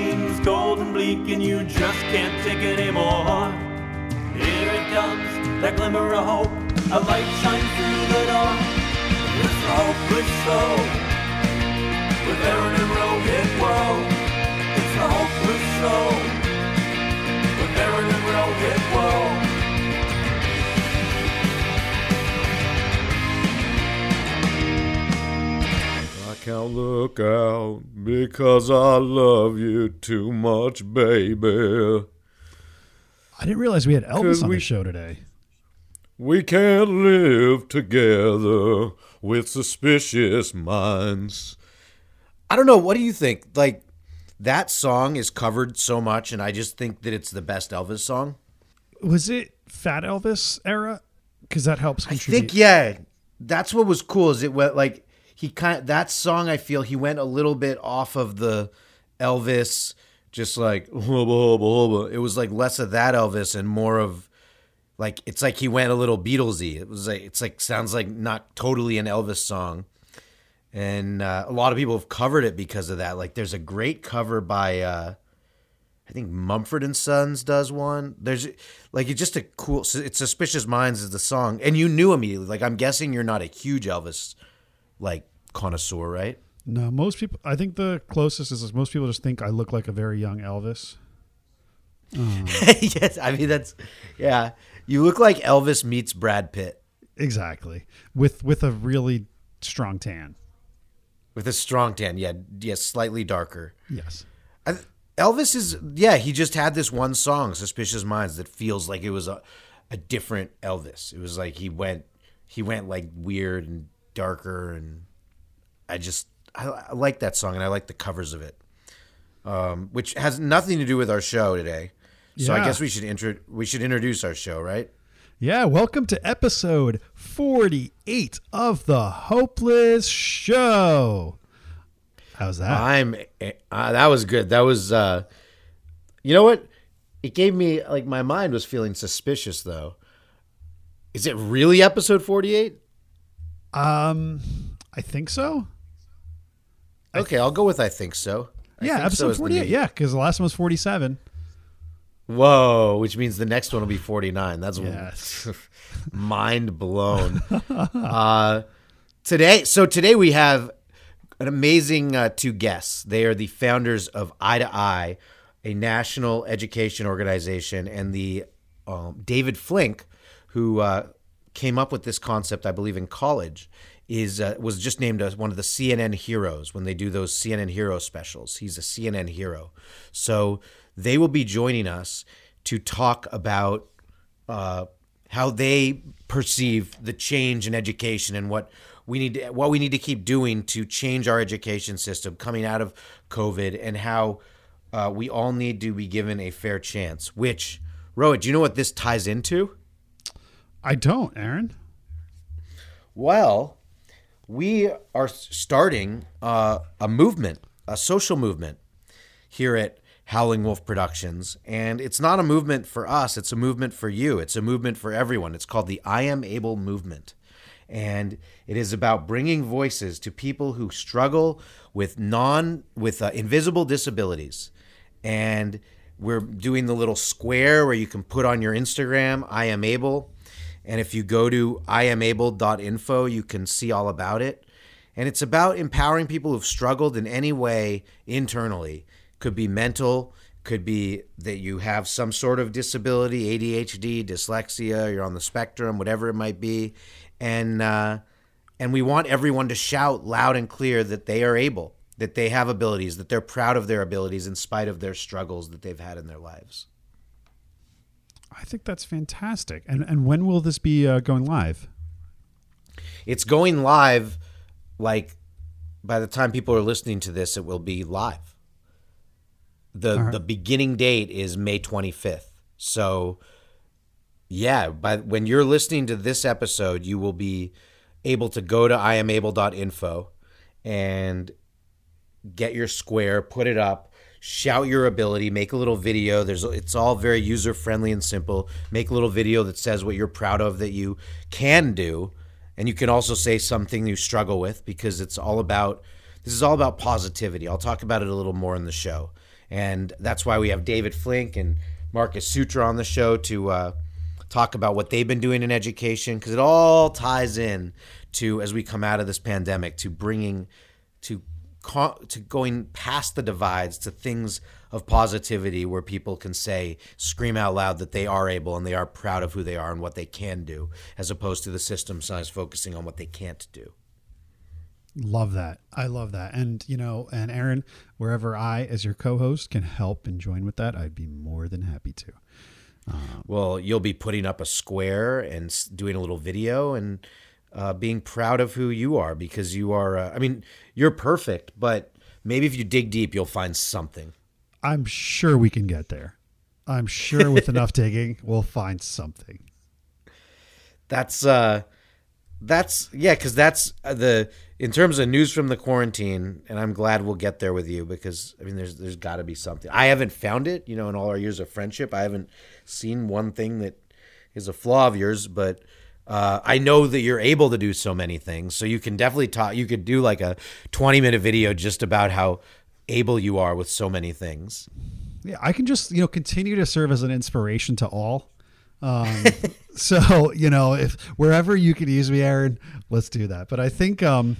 seems cold and bleak and you just can't take it anymore. Here it comes, that glimmer of hope. A light shines through the door. It's a hopeless show. With Aaron and Rohit, whoa. It's a hopeless show. I can't look out because I love you too much, baby. I didn't realize we had Elvis on we- the show today. We can't live together with suspicious minds. I don't know. What do you think? Like that song is covered so much, and I just think that it's the best Elvis song. Was it Fat Elvis era? Because that helps I think yeah, that's what was cool. Is it went like he kind that song? I feel he went a little bit off of the Elvis, just like it was like less of that Elvis and more of like it's like he went a little Beatlesy. It was like it's like sounds like not totally an Elvis song, and uh, a lot of people have covered it because of that. Like there's a great cover by. Uh, I think Mumford and Sons does one. There's like it's just a cool. It's Suspicious Minds is the song, and you knew immediately. Like I'm guessing you're not a huge Elvis like connoisseur, right? No, most people. I think the closest is most people just think I look like a very young Elvis. Um, yes, I mean that's yeah. You look like Elvis meets Brad Pitt Exactly. With with a really strong tan. with a strong tan. Yeah, yeah, slightly darker. Yes. I, Elvis is yeah. He just had this one song, "Suspicious Minds," that feels like it was a a different Elvis. It was like he went he went like weird and darker, and I just I, I like that song, and I like the covers of it, um, which has nothing to do with our show today. So I guess we should intro we should introduce our show, right? Yeah, welcome to episode 48 of the Hopeless Show. How's that? I'm uh, that was good. That was uh you know what? It gave me like my mind was feeling suspicious though. Is it really episode 48? Um I think so. Okay, I'll go with I think so. I yeah, think episode is the 48. new- Yeah, cuz the last one was 47. Whoa, which means the next one will be 49. That's Yes. mind blown. uh, today, so today we have an amazing uh, two guests. They are the founders of Eye to Eye, a national education organization, and the um, David Flink, who uh, came up with this concept, I believe, in college. Is uh, was just named as one of the CNN heroes when they do those CNN hero specials. He's a CNN hero, so they will be joining us to talk about uh, how they perceive the change in education and what we need to, what we need to keep doing to change our education system coming out of COVID and how uh, we all need to be given a fair chance. Which, Rohit, do you know what this ties into? I don't, Aaron. Well, we are starting uh, a movement, a social movement here at Howling Wolf Productions. And it's not a movement for us, it's a movement for you. It's a movement for everyone. It's called the I Am Able Movement. And it is about bringing voices to people who struggle with non with uh, invisible disabilities. And we're doing the little square where you can put on your Instagram, I am able. And if you go to iamable.info, you can see all about it. And it's about empowering people who've struggled in any way internally. Could be mental, could be that you have some sort of disability, ADHD, dyslexia, you're on the spectrum, whatever it might be. And uh, and we want everyone to shout loud and clear that they are able, that they have abilities, that they're proud of their abilities in spite of their struggles that they've had in their lives. I think that's fantastic. And and when will this be uh, going live? It's going live like by the time people are listening to this it will be live. The right. the beginning date is May 25th. So yeah, by when you're listening to this episode, you will be able to go to iamable.info and get your square, put it up, shout your ability, make a little video. There's it's all very user friendly and simple. Make a little video that says what you're proud of that you can do, and you can also say something you struggle with because it's all about this is all about positivity. I'll talk about it a little more in the show, and that's why we have David Flink and Marcus Soutra on the show to uh, talk about what they've been doing in education because it all ties in to as we come out of this pandemic to bringing to to going past the divides to things of positivity where people can say scream out loud that they are able and they are proud of who they are and what they can do as opposed to the system size focusing on what they can't do Love that. I love that. And, you know, and Aaron, wherever I, as your co host, can help and join with that, I'd be more than happy to. Um, well you'll be putting up a square and doing a little video and uh, being proud of who you are because you are uh, i mean you're perfect but maybe if you dig deep you'll find something I'm sure we can get there. I'm sure with enough digging, we'll find something. That's uh that's yeah, because that's uh, the in terms of news from the quarantine, and I'm glad we'll get there with you because I mean, there's there's got to be something. I haven't found it, you know, in all our years of friendship, I haven't seen one thing that is a flaw of yours, but. Uh, I know that you're able to do so many things, so you can definitely talk. You could do like a 20 minute video just about how able you are with so many things. Yeah, I can just, you know, continue to serve as an inspiration to all. Um, so, you know, if wherever you could use me, Aaron, let's do that. But I think, um,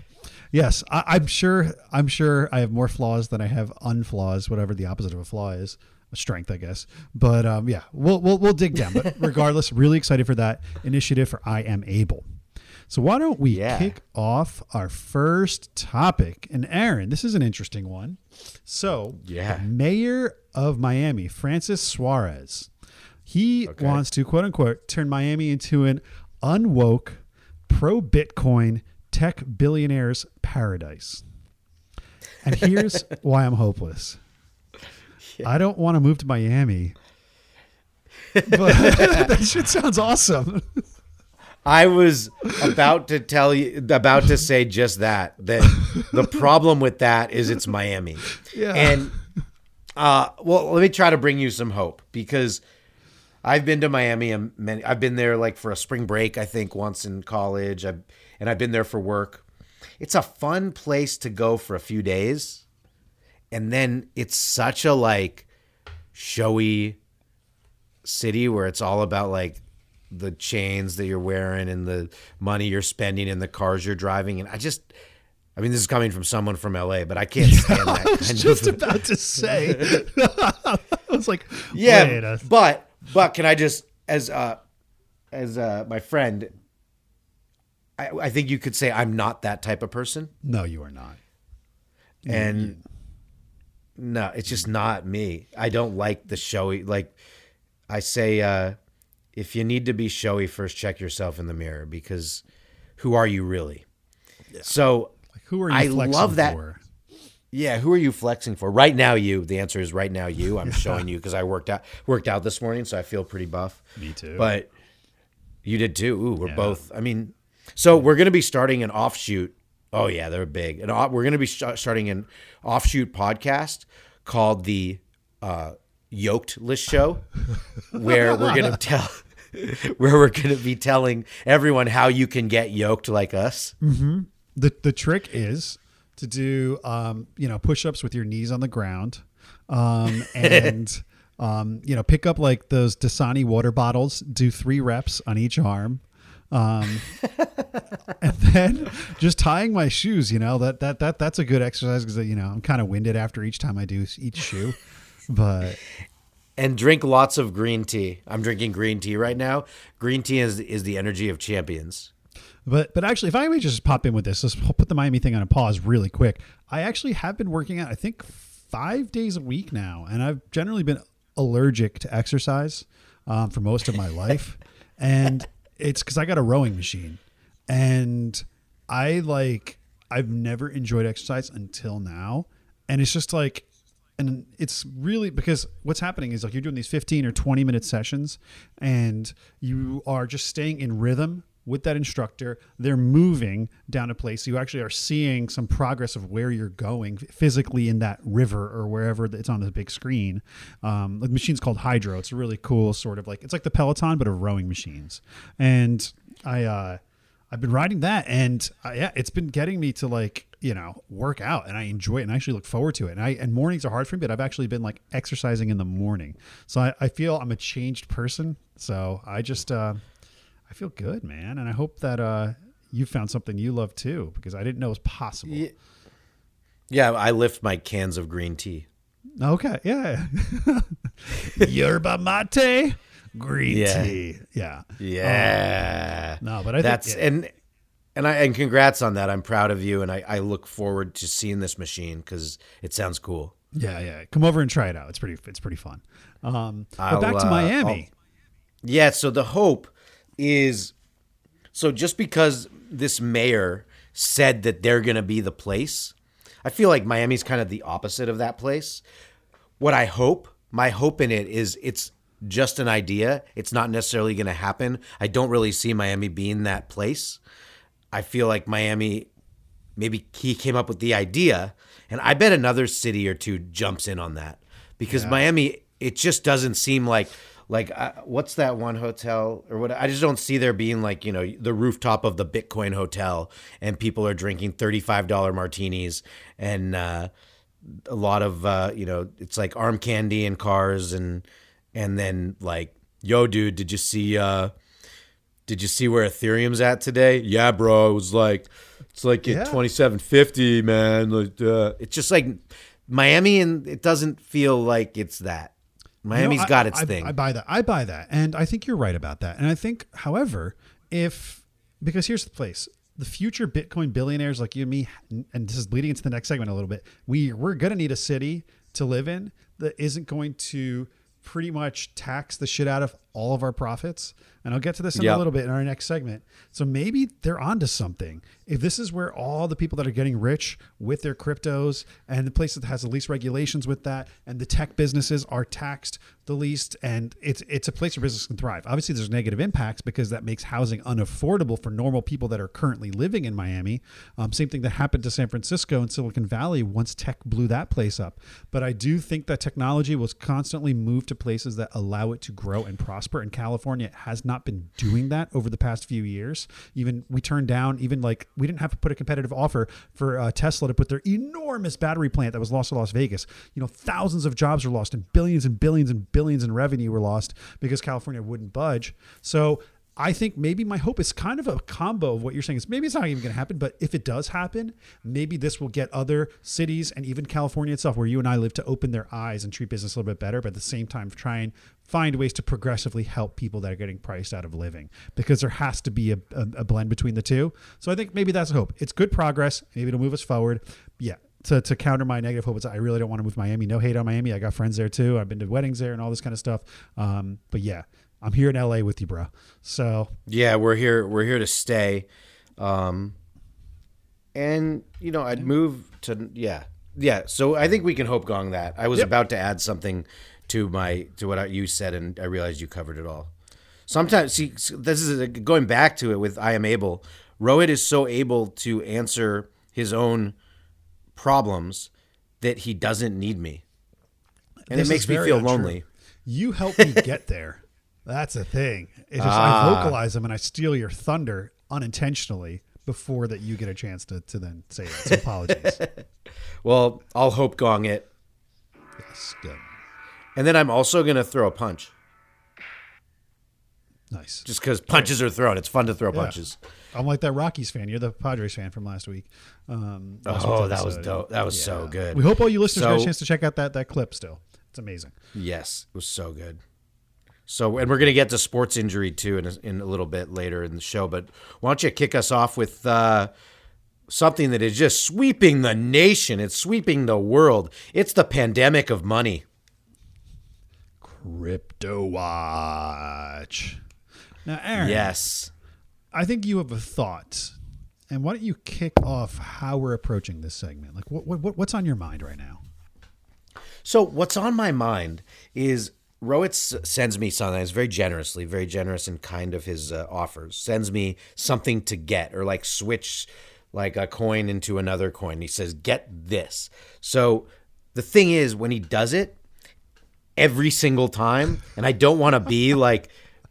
yes, I, I'm sure, I'm sure I have more flaws than I have unflaws, whatever the opposite of a flaw is. Strength, I guess. But um, yeah, we'll, we'll we'll dig down. But regardless, really excited for that initiative for I am able. So why don't we Yeah. kick off our first topic? And Aaron, this is an interesting one. So Yeah. mayor of Miami, Francis Suarez, he wants to quote unquote turn Miami into an unwoke, pro Bitcoin tech billionaires paradise. And here's why I'm hopeless. I don't want to move to Miami. But that shit sounds awesome. I was about to tell you, about to say just that. That the problem with that is it's Miami. Yeah. And uh, well, let me try to bring you some hope because I've been to Miami. And many, I've been there like for a spring break, I think, once in college. I've, and I've been there for work. It's a fun place to go for a few days, and then it's such a like showy city where it's all about like the chains that you're wearing and the money you're spending and the cars you're driving and I just I mean this is coming from someone from LA but I can't stand that I was just of about to say. I was like, yeah but but can I just as uh as uh my friend I, I think you could say I'm not that type of person no, you are not. and no it's just not me. I don't like the showy like i say uh if you need to be showy first check yourself in the mirror because who are you really? So Like, who are you I flexing love that- for? yeah who are you flexing for? Right now you. The answer is right now you. I'm showing you because i worked out worked out this morning so i feel pretty buff. Me too. but you did too. Ooh, we're Yeah. both i mean so we're going to be starting an offshoot oh yeah they're big. And uh, we're going to be starting an offshoot podcast called the uh, yoked list show where we're going to tell where we're going to be telling everyone how you can get yoked like us. The the trick is to do um, you know push-ups with your knees on the ground um, and um, you know pick up like those Dasani water bottles do three reps on each arm um, and then just tying my shoes you know that that that that's a good exercise because you know I'm kind of winded after each time I do each shoe but and drink lots of green tea. I'm drinking green tea right now. Green tea is is the energy of champions. But but actually, if I may just pop in with this, let's put the Miami thing on a pause really quick. I actually have been working out, I think, five days a week now, and I've generally been allergic to exercise um, for most of my life, and it's because I got a rowing machine, and I like I've never enjoyed exercise until now, and it's just like and it's really because what's happening is like you're doing these 15 or 20 minute sessions and you are just staying in rhythm with that instructor they're moving down a place. You actually are seeing some progress of where you're going physically in that river or wherever it's on the big screen. Um, the machine's called Hydrow. It's a really cool sort of like it's like the peloton but of rowing machines. And i uh I've been riding that, and uh, yeah, it's been getting me to like you know work out and I enjoy it and I actually look forward to it. And I and mornings are hard for me, but I've actually been like exercising in the morning, so I, I feel I'm a changed person. So I just uh, I feel good, man, and I hope that uh, you found something you love too because I didn't know it was possible. Yeah. Yeah, I lift my cans of green tea. Okay, yeah, yerba mate, green Yeah. tea, yeah, Yeah. no, but I That's think, yeah. and and I and congrats on that. I'm proud of you, and I, I look forward to seeing this machine because it sounds cool. Yeah, yeah. Come over and try it out. It's pretty. It's pretty fun. Um, but I'll, back to uh, Miami. Yeah. So the hope is so just because this mayor said that they're going to be the place, I feel like Miami's kind of the opposite of that place. What I hope, my hope in it is it's just an idea. It's not necessarily going to happen. I don't really see Miami being that place. I feel like Miami maybe he came up with the idea and i bet another city or two jumps in on that because miami it just doesn't seem like like what's that one hotel or what i just don't see there being like you know the rooftop of the bitcoin hotel and people are drinking $35 martinis and uh, a lot of uh, you know it's like arm candy and cars and and then like yo dude did you see uh did you see where Ethereum's at today? Yeah, bro. It was like it's like Yeah. at twenty seven fifty, man. Like uh, it's just like Miami, and it doesn't feel like it's that. Miami's No, I- got its I, thing. I buy that. I buy that, and I think you're right about that. And I think, however, if because here's the place. The future Bitcoin billionaires like you and me, and this is leading into the next segment a little bit. We we're gonna need a city to live in that isn't going to pretty much tax the shit out of all of our profits. And I'll get to this in a little bit in our next segment. So maybe they're onto something. If this is where all the people that are getting rich with their cryptos and the place that has the least regulations with that and the tech businesses are taxed the least and it's it's a place where business can thrive. Obviously there's negative impacts because that makes housing unaffordable for normal people that are currently living in Miami. Um, same thing that happened to San Francisco and Silicon Valley once tech blew that place up. But I do think that technology was constantly moved to places that allow it to grow and prosper. And California has not been doing that over the past few years. Even we turned down, even like we didn't have to put a competitive offer for uh, Tesla to put their enormous battery plant that was lost to Las Vegas. You know, thousands of jobs were lost and billions and billions and billions in revenue were lost because California wouldn't budge. So I think maybe my hope is kind of a combo of what you're saying is maybe it's not even going to happen, but if it does happen, maybe this will get other cities and even California itself, where you and I live, to open their eyes and treat business a little bit better, but at the same time try and find ways to progressively help people that are getting priced out of living because there has to be a, a, a blend between the two. So I think maybe that's hope. It's good progress. Maybe it'll move us forward. Yeah. To, to counter my negative hope, it's I really don't want to move Miami. No hate on Miami. I got friends there too. I've been to weddings there and all this kind of stuff. Um, but yeah, I'm here in LA with you, bro. So yeah, we're here. We're here to stay. Um, and you know, I'd move to yeah, yeah. So I think we can hope gong that. I was Yep. about to add something to my to what you said, and I realized you covered it all. Sometimes, see, this is going back to it with I am able. Rohit is so able to answer his own problems that he doesn't need me, and This it makes me feel lonely. You help me get there. That's a thing. It's just Ah. I vocalize them and I steal your thunder unintentionally before that you get a chance to, to then say it. So apologies. Well, I'll hope gong it, yes, good. and then I'm also gonna throw a punch. Nice. just because punches are thrown. It's fun to throw punches. I'm like that Rockies fan. You're the Padres fan from last week. Um, last Oh, that was dope. That was so good. We hope all you listeners got a chance to check out that that clip. Still, it's amazing. Yes, it was so good. So, and we're gonna get to sports injury too in a, in a little bit later in the show. But why don't you kick us off with uh, something that is just sweeping the nation? It's sweeping the world. It's the pandemic of money. Crypto watch. Now, Aaron. Yes. I think you have a thought, and why don't you kick off how we're approaching this segment? Like, what, what what's on your mind right now? So what's on my mind is Rohit s- sends me sometimes very generously, very generous and kind of his uh, offers. Sends me something to get or like switch like a coin into another coin. He says, "Get this." So the thing is, when he does it every single time, and I don't want to be like,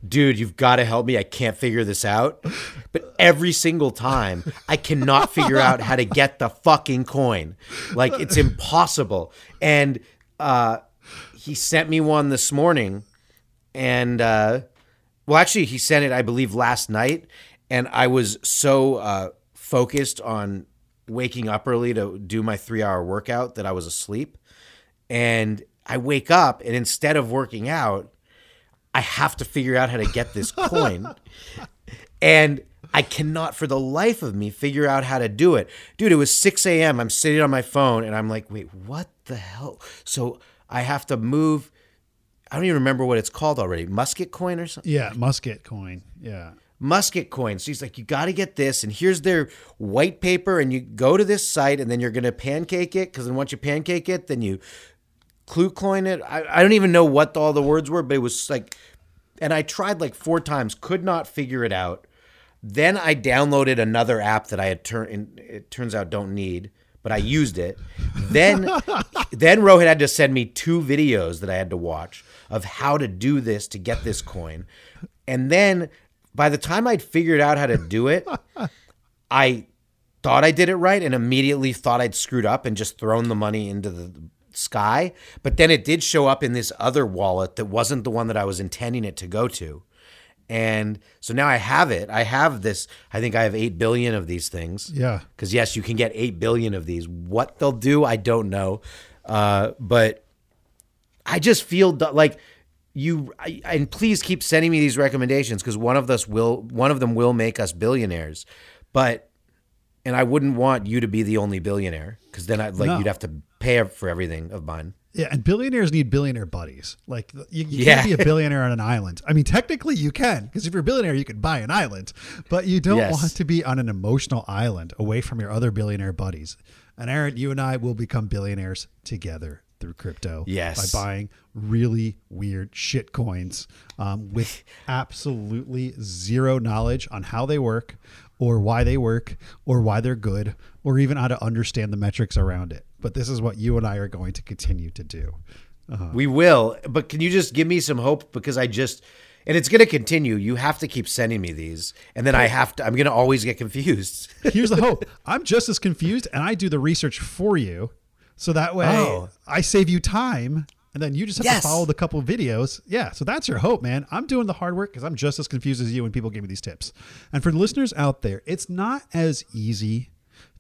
"Dude, you've got to help me. I can't figure this out." But every single time I cannot figure out how to get the fucking coin. Like it's impossible. And uh, he sent me one this morning, and uh, well, actually, he sent it I believe last night, and I was so uh, focused on waking up early to do my three hour workout that I was asleep. And I wake up, and instead of working out, I have to figure out how to get this coin. and I cannot for the life of me figure out how to do it. Dude, it was 6 a.m. I'm sitting on my phone and I'm like, wait, what the hell? So I have to move. I don't even remember what it's called already. Musket coin or something? Yeah, musket coin. Yeah. Musket coin. So he's like, you got to get this. And here's their white paper. And you go to this site and then you're going to pancake it. Because then once you pancake it, then you clue coin it. I, I don't even know what all the words were, but it was like, and I tried like four times, could not figure it out. Then I downloaded another app that I had turned. It turns out don't need, but I used it. Then, then Rohit had to send me two videos that I had to watch of how to do this to get this coin, and then by the time I'd figured out how to do it, I thought I did it right and immediately thought I'd screwed up and just thrown the money into the sky. But then it did show up in this other wallet that wasn't the one that I was intending it to go to. And so now I have it. I have this. I think I have 8 billion of these things. Yeah. Because, yes, you can get 8 billion of these. What they'll do, I don't know. Uh, but I just feel like you I, and please keep sending me these recommendations because one of us will one of them will make us billionaires but and i wouldn't want you to be the only billionaire because then i'd like No. you'd have to pay for everything of mine Yeah, and billionaires need billionaire buddies. Like you, you Yeah. can't be a billionaire on an island. I mean, technically you can, because if you're a billionaire, you can buy an island, but you don't Yes. want to be on an emotional island away from your other billionaire buddies. And Aaron, you and I will become billionaires together through crypto. Yes. by buying really weird shit coins um, with absolutely zero knowledge on how they work, or why they work, or why they're good, or even how to understand the metrics around it. But this is what you and I are going to continue to do. Uh-huh. we will but can you just give me some hope because i just and it's going to continue you have to keep sending me these and then i have to i'm going to always get confused Here's the hope. I'm just as confused and I do the research for you. So that way Oh. I save you time and then you just have Yes. to follow the couple of videos. Yeah. So that's your hope, man. I'm doing the hard work because I'm just as confused as you when people give me these tips. And for the listeners out there, it's not as easy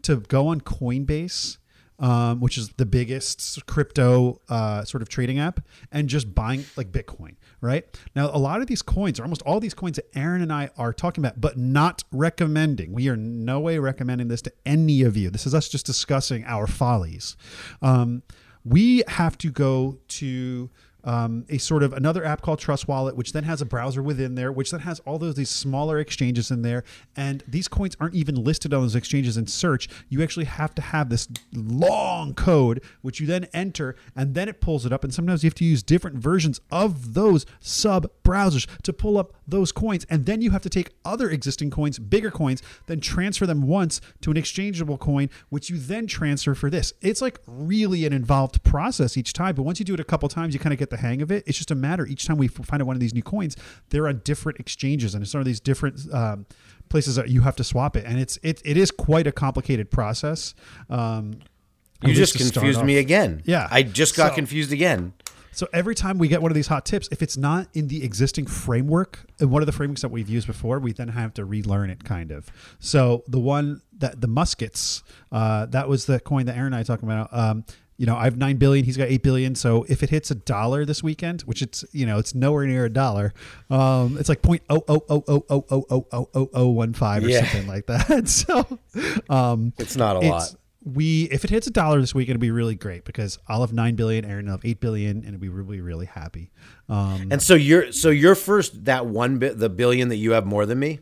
to go on Coinbase. Um, which is the biggest crypto uh, sort of trading app, and just buying like Bitcoin, right? Now, a lot of these coins, or almost all these coins that Aaron and I are talking about, but not recommending. We are no way recommending this to any of you. This is us just discussing our follies. Um, we have to go to um, a sort of another app called Trust Wallet, which then has a browser within there, which then has all those these smaller exchanges in there. And these coins aren't even listed on those exchanges in search. You actually have to have this long code, which you then enter, and then it pulls it up. And sometimes you have to use different versions of those sub browsers to pull up those coins. And then you have to take other existing coins, bigger coins, then transfer them once to an exchangeable coin, which you then transfer for this. It's like really an involved process each time. But once you do it a couple times, you kind of get the hang of it. It's just a matter each time we find out one of these new coins, they're on different exchanges and it's one of these different um, places that you have to swap it. And it's it, it is quite a complicated process. Um, you just least to start confused me again Yeah. i just got So- confused again So every time we get one of these hot tips, if it's not in the existing framework, and one of the frameworks that we've used before, we then have to relearn it kind of. So the one that the muskets, uh, that was the coin that Aaron and I talking about. Um, you know, I have nine billion. He's got eight billion. So if it hits a dollar this weekend, which it's you know it's nowhere near a dollar, um, it's like point oh oh oh oh oh oh oh oh oh oh one five or Yeah. something like that. So um, it's not a it's- lot We if it hits a dollar this week, it'll be really great because I'll have nine billion, Aaron will have eight billion, and we'll be really happy. Um, And so you're so you're first that one bit the billion that you have more than me.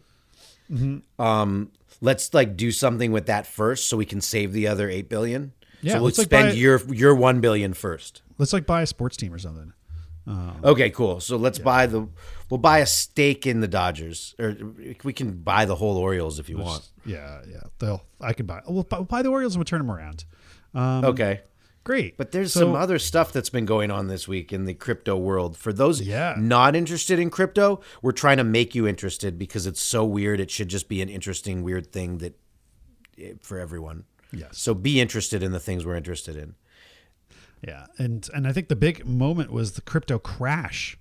Mm-hmm. Um, let's like do something with that first, so we can save the other eight billion. Yeah, so we'll let's, like, spend buy- your your one billion first. let's like buy a sports team or something. Okay, cool. So let's buy the we'll buy a stake in the Dodgers, or we can buy the whole Orioles if you want. Yeah, yeah. They'll I can buy. We'll, buy- we'll buy the Orioles and we'll turn them around. Um, Okay, Great. But there's So- some other stuff that's been going on this week in the crypto world. For those Yeah. not interested in crypto, we're trying to make you interested because it's so weird. It should just be an interesting, weird thing that eh, for everyone. Yes. So be interested in the things we're interested in. Yeah, and and I think the big moment was the crypto crash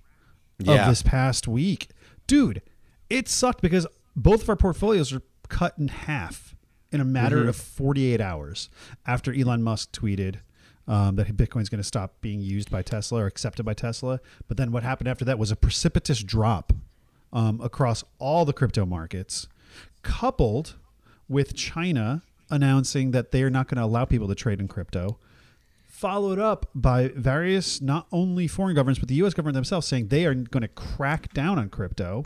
Yeah. of this past week, dude. It sucked because both of our portfolios were cut in half in a matter Mm-hmm. of 48 hours after Elon Musk tweeted um, that Bitcoin's going to stop being used by Tesla or accepted by Tesla. But then what happened after that was a precipitous drop um, across all the crypto markets, coupled with China announcing that they are not going to allow people to trade in crypto followed up by various not only foreign governments but the US government themselves saying they are going to crack down on crypto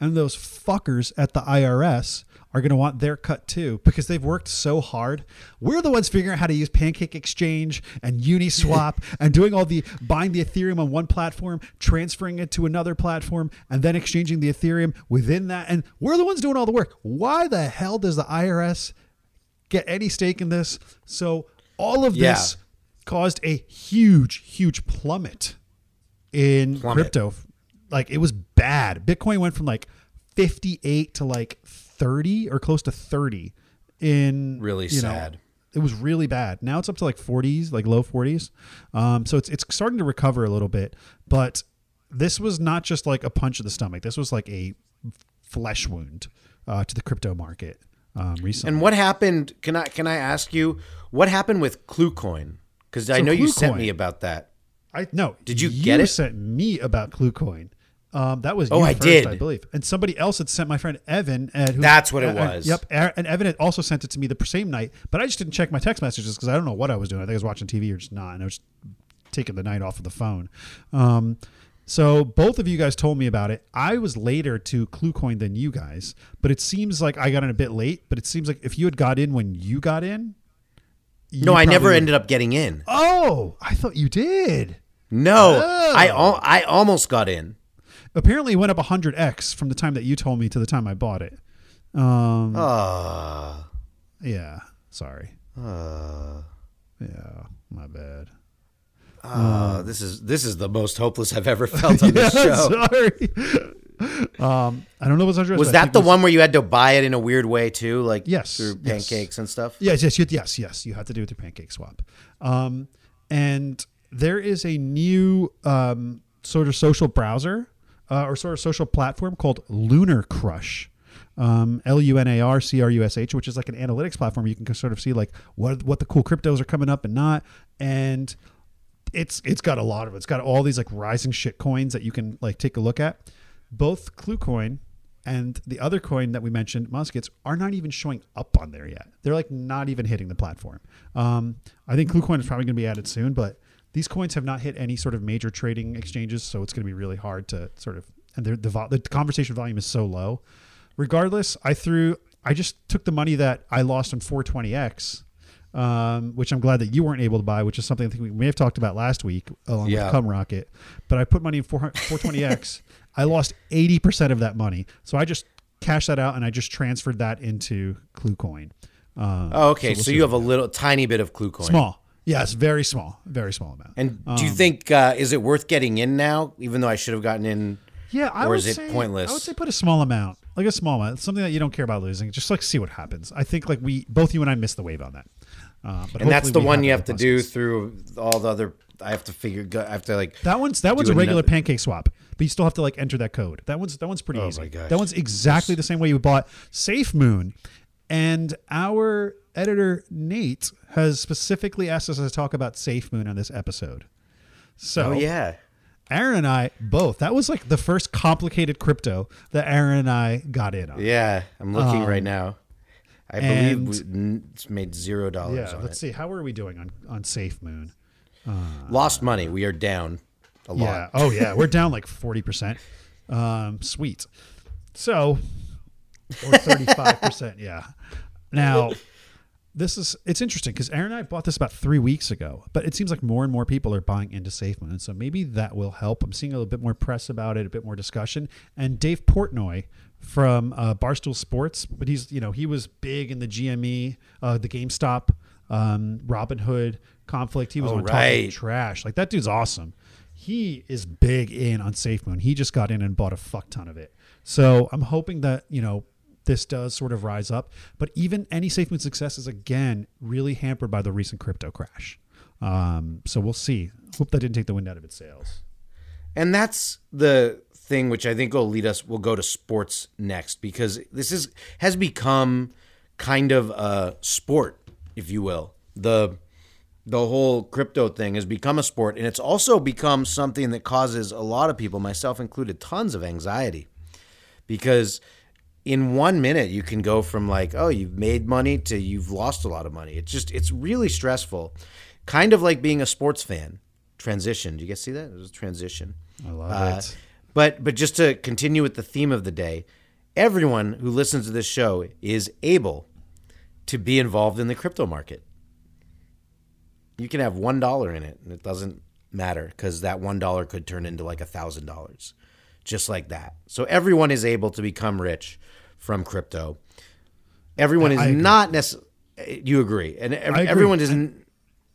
and those fuckers at the IRS are going to want their cut too because they've worked so hard. We're the ones figuring out how to use Pancake Exchange and Uniswap and doing all the buying the Ethereum on one platform, transferring it to another platform, and then exchanging the Ethereum within that. And we're the ones doing all the work. Why the hell does the IRS get any stake in this? So all of Yeah. this caused a huge, huge plummet in Plummet. crypto. Like it was bad. Bitcoin went from like 58 to like 30 or close to 30 in Really you know, sad. it was really bad. Now it's up to like 40s, like low 40s. Um, so it's it's starting to recover a little bit, but this was not just like a punch in the stomach. This was like a flesh wound uh, to the crypto market um, recently. And what happened? Can I can I ask you what happened with ClueCoin? Because I So know you sent ClueCoin- me about that. I no. Did you get it? Sent me about ClueCoin. Um, that was Oh, you I first, did. I believe, and somebody else had sent my friend Evan. Uh, who, That's what it uh, uh, was. yep, and Evan had also sent it to me the same night, but I just didn't check my text messages because I don't know what I was doing. I think I was watching TV or just not, and I was taking the night off of the phone. Um, so both of you guys told me about it. I was later to ClueCoin than you guys, but it seems like I got in a bit late. But it seems like if you had got in when you got in, No, I never ended up getting in. Oh, I thought you did. No, Oh. I al- I almost got in. apparently it went up 100x from the time that you told me to the time I bought it. Um, Uh, yeah, sorry. uh, Yeah, my bad. Uh, this is this is the most hopeless I've ever felt on this Yeah, show. sorry. um, I don't know what's 100. Was that the was- one where you had to buy it in a weird way too, like Yes, through yes. pancakes and stuff? Yes, yes, you, yes, yes. You had to do it through Pancake Swap. Um, and there is a new um, sort of social browser uh, or sort of social platform called Lunar Crush. Um, L U N A R C R U S H, which is like an analytics platform. You can sort of see like what what the cool cryptos are coming up and not, and it's it's got a lot of it. It's got all these like rising shit coins that you can like take a look at. Both ClueCoin and the other coin that we mentioned, Muskets, are not even showing up on there yet. They're like not even hitting the platform. Um, I think ClueCoin is probably going to be added soon, but these coins have not hit any sort of major trading exchanges, so it's going to be really hard to sort of. And the vo- the conversation volume is so low. Regardless, I threw. I just took the money that I lost on 420x um, which I'm glad that you weren't able to buy, which is something I think we may have talked about last week along Yeah. with Cum Rocket. But I put money in 420X. I lost 80% of that money. So I just cashed that out and I just transferred that into ClueCoin. Um, Oh, okay. we'll So, you have a little tiny bit of ClueCoin. Small. Yes, very small. Very small amount. And do Um, you think uh, is it worth getting in now? Even though I should have gotten in. Yeah, I Or would is it say, pointless? I would say put a small amount, like a small amount, something that you don't care about losing. Just like see what happens. I think like we both you and I missed the wave on that. Uh, but And that's the one you have to do through all the other. I have to figure. I have to like. That one's that one's a regular another- pancake swap, but you still have to like enter that code. That one's that one's pretty Oh easy. my gosh. That one's exactly the same way you bought Safe Moon, and our editor Nate has specifically asked us to talk about Safe Moon on this episode. So Oh yeah. Aaron and I both. That was like the first complicated crypto that Aaron and I got in on. Yeah. I'm looking Um, right now. I and- believe we, made zero dollars Yeah, let's it. see. How are we doing on on Safe Moon? Lost money. We are down a lot. Yeah. Oh yeah, we're down like forty percent. Um, sweet. So, or thirty-five percent. Yeah. Now, this is it's interesting because Aaron and I bought this about three weeks ago, but it seems like more and more people are buying into SafeMoon, and so maybe that will help. I'm seeing a little bit more press about it, a bit more discussion, and Dave Portnoy from uh, Barstool Sports, but he's you know he was big in the GME, uh, the GameStop, um, Robinhood conflict. He was Oh, on right. trash. Like that dude's awesome. He is big in on Safe Moon. He just got in and bought a fuck ton of it. So I'm hoping that you know this does sort of rise up. But even any Safe Moon success is again really hampered by the recent crypto crash. Um, so we'll see. Hope that didn't take the wind out of its sails. And that's the thing which I think will lead us we'll go to sports next because this is has become kind of a sport, if you will. The the whole crypto thing has become a sport and it's also become something that causes a lot of people, myself included, tons of anxiety. Because in one minute you can go from like, oh, you've made money to you've lost a lot of money. It's just it's really stressful. Kind of like being a sports fan. Transition. Do you guys see that? It was a transition. I love Uh, it. But but just to continue with the theme of the day, everyone who listens to this show is able to be involved in the crypto market. You can have one dollar in it, and it doesn't matter because that one dollar could turn into like a thousand dollars, just like that. So everyone is able to become rich from crypto. Everyone is not necessarily. You agree, and everyone isn't.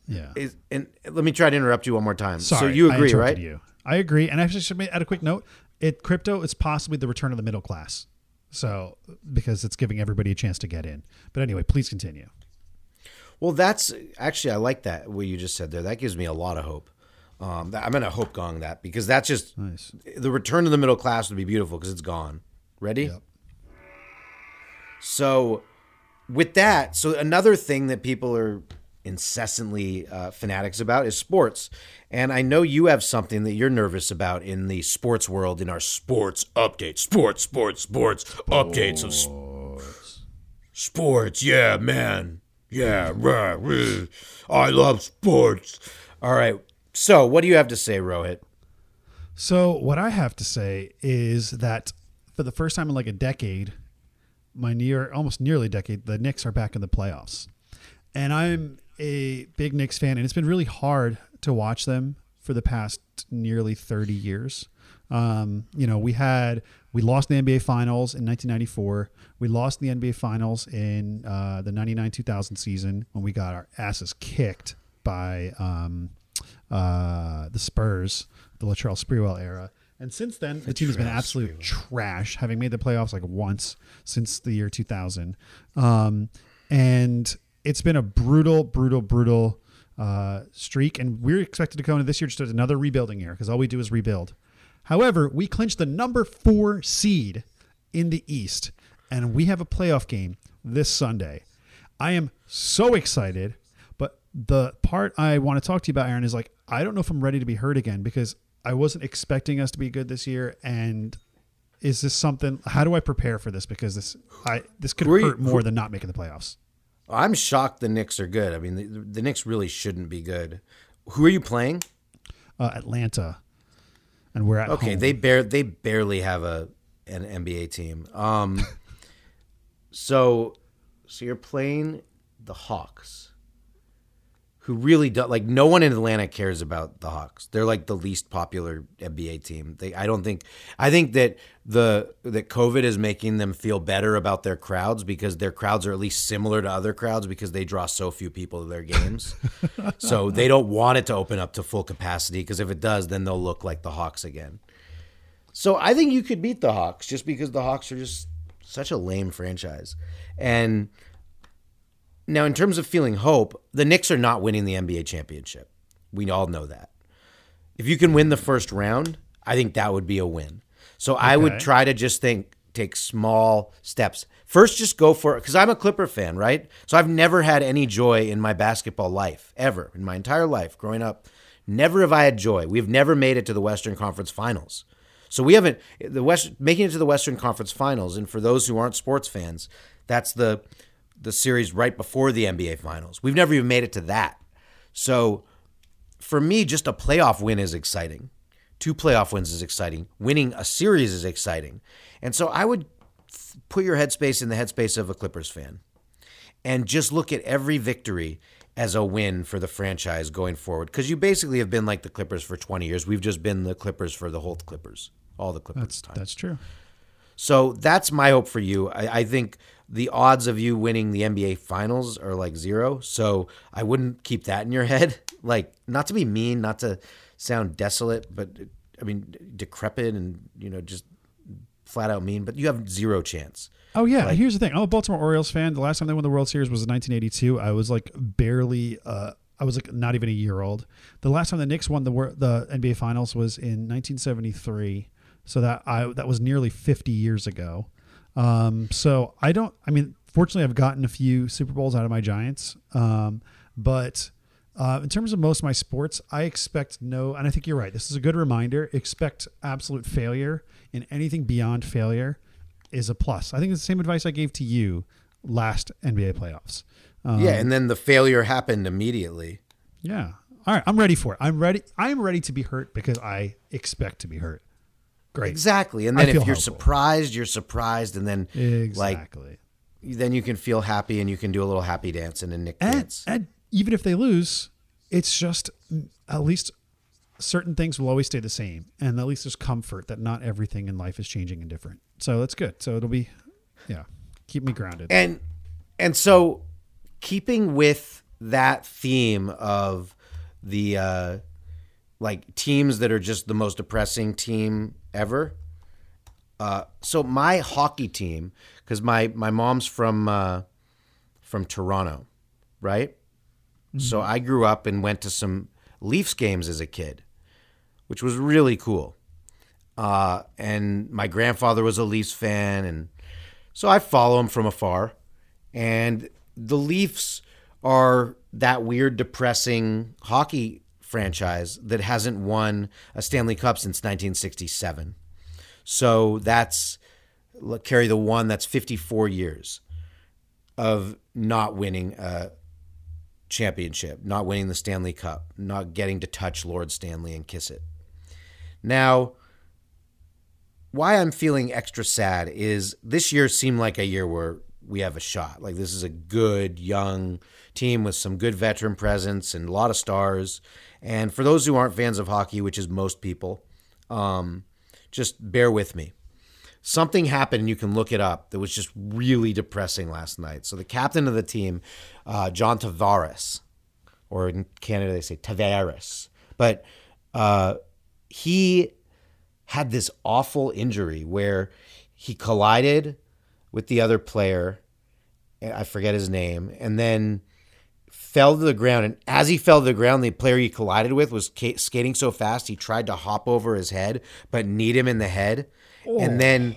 Yeah. Is, and let me try to interrupt you one more time. Sorry, so you agree, right? You. I agree, and actually, should add a quick note. It crypto is possibly the return of the middle class. So because it's giving everybody a chance to get in. But anyway, please continue. Well, that's actually I like that what you just said there. That gives me a lot of hope. Um, that- I'm gonna hope gong that because that's just Nice. the return of the middle class would be beautiful because it's gone. Ready? Yep. So, with that, so another thing that people are incessantly uh, fanatics about is sports, and I know you have something that you're nervous about in the sports world in our sports update. Sports, sports, sports, updates of sports. sports. Yeah, man. Yeah, right. right. I love sports. All right. So, what do you have to say, Rohit? So what I have to say is that for the first time in like a decade, my near almost nearly decade, the Knicks are back in the playoffs. And I'm a big Knicks fan, and it's been really hard to watch them for the past nearly 30 years. Um, you know, we had we lost the NBA Finals in 1994. We lost the NBA Finals in uh, the 99-2000 season when we got our asses kicked by um, uh, the Spurs, the Latrell Sprewell era. And since then, the team has been absolute trash, having made the playoffs like once since the year 2000. Um, and it's been a brutal, brutal, brutal uh, streak. And we're expected to go into this year just as another rebuilding year because all we do is rebuild. However, we clinched the number four seed in the East, and we have a playoff game this Sunday. I am so excited, but the part I want to talk to you about, Aaron, is like I don't know if I'm ready to be hurt again because I wasn't expecting us to be good this year, and is this something? How do I prepare for this? Because this, I this could Who are you- hurt more than not making the playoffs. I'm shocked the Knicks are good. I mean, the, the Knicks really shouldn't be good. Who are you playing? Uh, Atlanta, and we're at Okay, home. they bare they barely have a an NBA team. Um, so so you're playing the Hawks, who really don't like no one in Atlanta cares about the Hawks. They're like the least popular NBA team. They I don't think I think that the that COVID is making them feel better about their crowds because their crowds are at least similar to other crowds because they draw so few people to their games. so they don't want it to open up to full capacity because if it does, then they'll look like the Hawks again. So I think you could beat the Hawks just because the Hawks are just such a lame franchise. And now, in terms of feeling hope, the Knicks are not winning the NBA championship. We all know that. If you can win the first round, I think that would be a win. So I would try to just think, take small steps. First, just go for it because I'm a Clipper fan, right? So I've never had any joy in my basketball life ever in my entire life growing up. Never have I had joy. We've never made it to the Western Conference Finals. So we haven't the West making it to the Western Conference Finals. And for those who aren't sports fans, that's the the series right before the NBA Finals. We've never even made it to that. So for me, just a playoff win is exciting. Two playoff wins is exciting. Winning a series is exciting. And so I would f- put your headspace in the headspace of a Clippers fan and just look at every victory as a win for the franchise going forward. Because you basically have been like the Clippers for 20 years. We've just been the Clippers for the whole Clippers, all the Clippers That's time. that's true. So that's my hope for you. I, I think the odds of you winning the NBA finals are like zero. So I wouldn't keep that in your head. Like, not to be mean, not to sound desolate, but I mean, decrepit and, you know, just flat out mean, but you have zero chance. Oh yeah, here's the thing. I'm a Baltimore Orioles fan. The last time they won the World Series was in 1982. I was like barely, uh, I was like not even a year old. The last time the Knicks won the the NBA Finals was in 1973. So that I that was nearly 50 years ago. Um, so I don't. I mean, fortunately, I've gotten a few Super Bowls out of my Giants. Um, but uh, in terms of most of my sports, I expect no. And I think you're right. This is a good reminder. Expect absolute failure, and anything beyond failure is a plus. I think it's the same advice I gave to you last NBA playoffs. Um, yeah, and then the failure happened immediately. yeah. All right, I'm ready for it. I'm ready. I'm ready to be hurt because I expect to be hurt. Great. Exactly. And then if you're hopeful. surprised, you're surprised and then like then you can feel happy and you can do a little happy dancing and Nick and, dance. and even if they lose, it's just at least certain things will always stay the same, and at least there's comfort that not everything in life is changing and different. So that's good. So it'll be, yeah, keep me grounded. And and so keeping with that theme of the uh like teams that are just the most depressing team ever. Uh so my hockey team cuz my my mom's from uh from Toronto, right? So I grew up and went to some Leafs games as a kid, which was really cool. Uh and my grandfather was a Leafs fan and so I follow him from afar. And the Leafs are that weird, depressing hockey franchise that hasn't won a Stanley Cup since 1967. So that's carry the one that's 54 years of not winning a championship, not winning the Stanley Cup, not getting to touch Lord Stanley and kiss it. Now, why I'm feeling extra sad is this year seemed like a year where we have a shot. Like this is a good young team with some good veteran presence and a lot of stars. And for those who aren't fans of hockey, which is most people, um, just bear with me. Something happened, and you can look it up. That was just really depressing last night. So the captain of the team, uh, John Tavares, or in Canada they say Tavares, but uh, he had this awful injury where he collided with the other player. I forget his name, and then fell to the ground. And as he fell to the ground, the player he collided with was ca- skating so fast he tried to hop over his head, but kneed him in the head. And oh. then,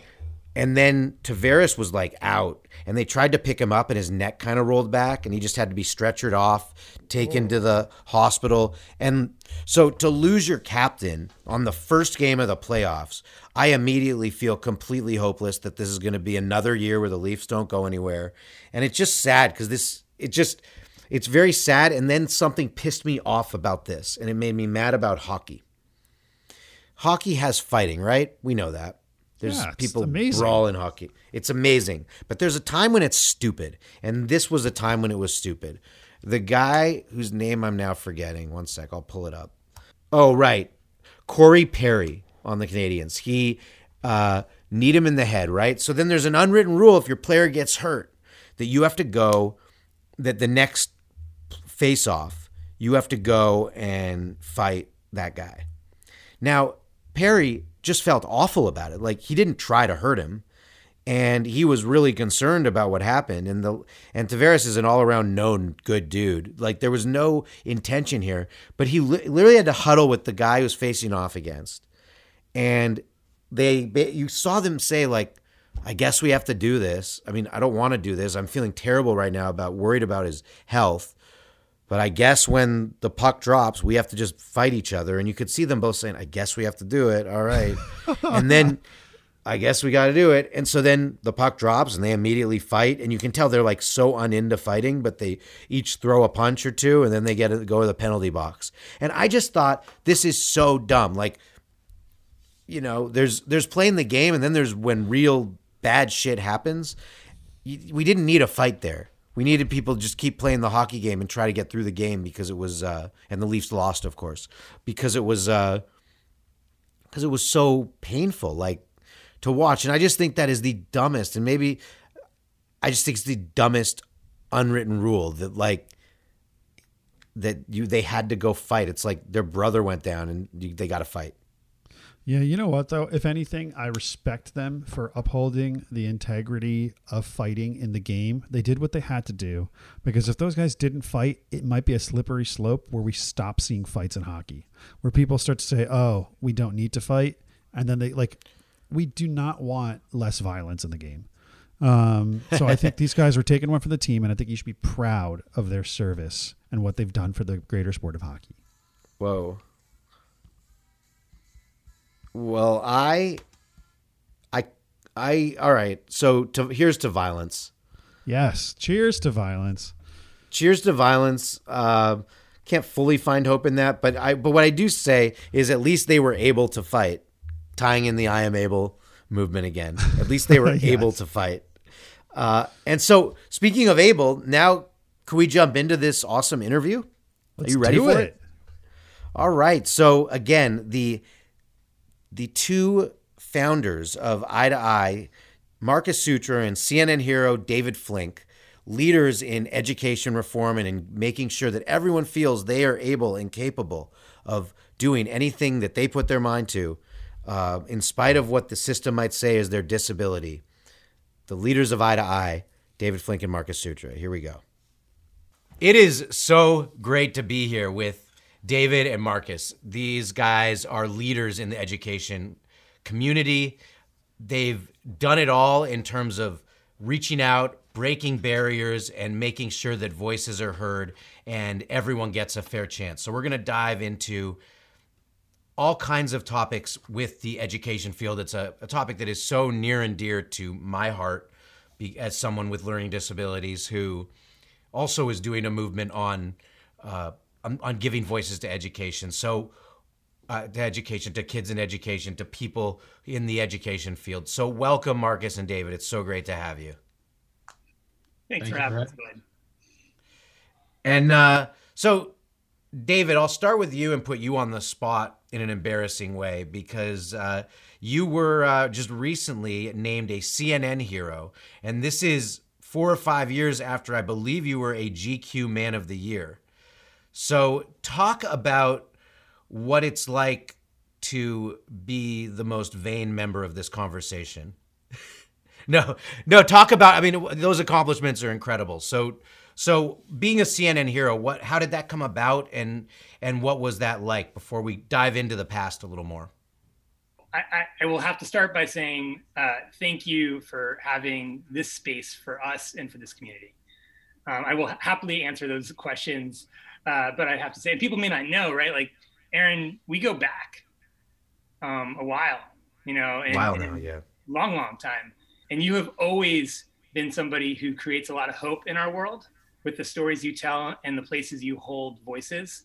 and then Tavares was like out, and they tried to pick him up, and his neck kind of rolled back, and he just had to be stretchered off, taken oh. to the hospital. And so to lose your captain on the first game of the playoffs, I immediately feel completely hopeless that this is going to be another year where the Leafs don't go anywhere. And it's just sad because this, it just, it's very sad. And then something pissed me off about this, and it made me mad about hockey. Hockey has fighting, right? We know that. There's Yeah, people amazing. brawl in hockey. It's amazing. But there's a time when it's stupid. And this was a time when it was stupid. The guy whose name I'm now forgetting, one sec, I'll pull it up. Oh, right. Corey Perry on the Canadiens. He uh, kneed him in the head, right? So then there's an unwritten rule if your player gets hurt that you have to go, that the next face off, you have to go and fight that guy. Now, Perry just felt awful about it. Like he didn't try to hurt him. And he was really concerned about what happened. And the and Tavares is an all around known good dude. Like there was no intention here, but he li- literally had to huddle with the guy he was facing off against. And they you saw them say like, "I guess we have to do this." I mean, I don't want to do this. I'm feeling terrible right now about worried about his health. But I guess when the puck drops, we have to just fight each other. And you could see them both saying, I guess we have to do it. All right. and then I guess we got to do it. And so then the puck drops and they immediately fight. And you can tell they're like so uninto fighting, but they each throw a punch or two and then they get to go to the penalty box. And I just thought this is so dumb. Like, you know, there's there's playing the game and then there's when real bad shit happens. We didn't need a fight there. We needed people to just keep playing the hockey game and try to get through the game because it was uh and the Leafs lost of course because it was uh because it was so painful like to watch and I just think that is the dumbest and maybe I just think it's the dumbest unwritten rule that like that you they had to go fight. It's like their brother went down and you, they got to fight. Yeah, you know what though? If anything, I respect them for upholding the integrity of fighting in the game. They did what they had to do because if those guys didn't fight, it might be a slippery slope where we stop seeing fights in hockey, where people start to say, "Oh, we don't need to fight," and then they like, we do not want less violence in the game. Um, so I think these guys were taking one for the team, and I think you should be proud of their service and what they've done for the greater sport of hockey. Whoa. Well, I, I, I. All right. So to, here's to violence. Yes. Cheers to violence. Cheers to violence. Uh, can't fully find hope in that, but I. But what I do say is, at least they were able to fight, tying in the "I am able" movement again. At least they were yes. able to fight. Uh, and so, speaking of able, now can we jump into this awesome interview? Let's Are you ready for it? it? All right. So again, the the two founders of Eye to Eye, Marcus Soutra and CNN hero David Flink, leaders in education reform and in making sure that everyone feels they are able and capable of doing anything that they put their mind to, uh, in spite of what the system might say is their disability. The leaders of Eye to Eye, David Flink and Marcus Soutra. Here we go. It is so great to be here with David and Marcus. These guys are leaders in the education community. They've done it all in terms of reaching out, breaking barriers, and making sure that voices are heard and everyone gets a fair chance. So, we're going to dive into all kinds of topics with the education field. It's a, a topic that is so near and dear to my heart as someone with learning disabilities who also is doing a movement on. Uh, on, on giving voices to education. So, uh, to education, to kids in education, to people in the education field. So, welcome, Marcus and David. It's so great to have you. Thanks Thank for having us. And uh, so, David, I'll start with you and put you on the spot in an embarrassing way because uh, you were uh, just recently named a CNN hero. And this is four or five years after I believe you were a GQ Man of the Year. So, talk about what it's like to be the most vain member of this conversation. no, no, talk about I mean those accomplishments are incredible. So so being a CNN hero, what how did that come about and and what was that like before we dive into the past a little more? I, I, I will have to start by saying uh, thank you for having this space for us and for this community. Um, I will happily answer those questions uh, but I have to say, people may not know, right? Like, Aaron, we go back um, a while, you know, and, wow now, yeah, long, long time. And you have always been somebody who creates a lot of hope in our world with the stories you tell and the places you hold voices.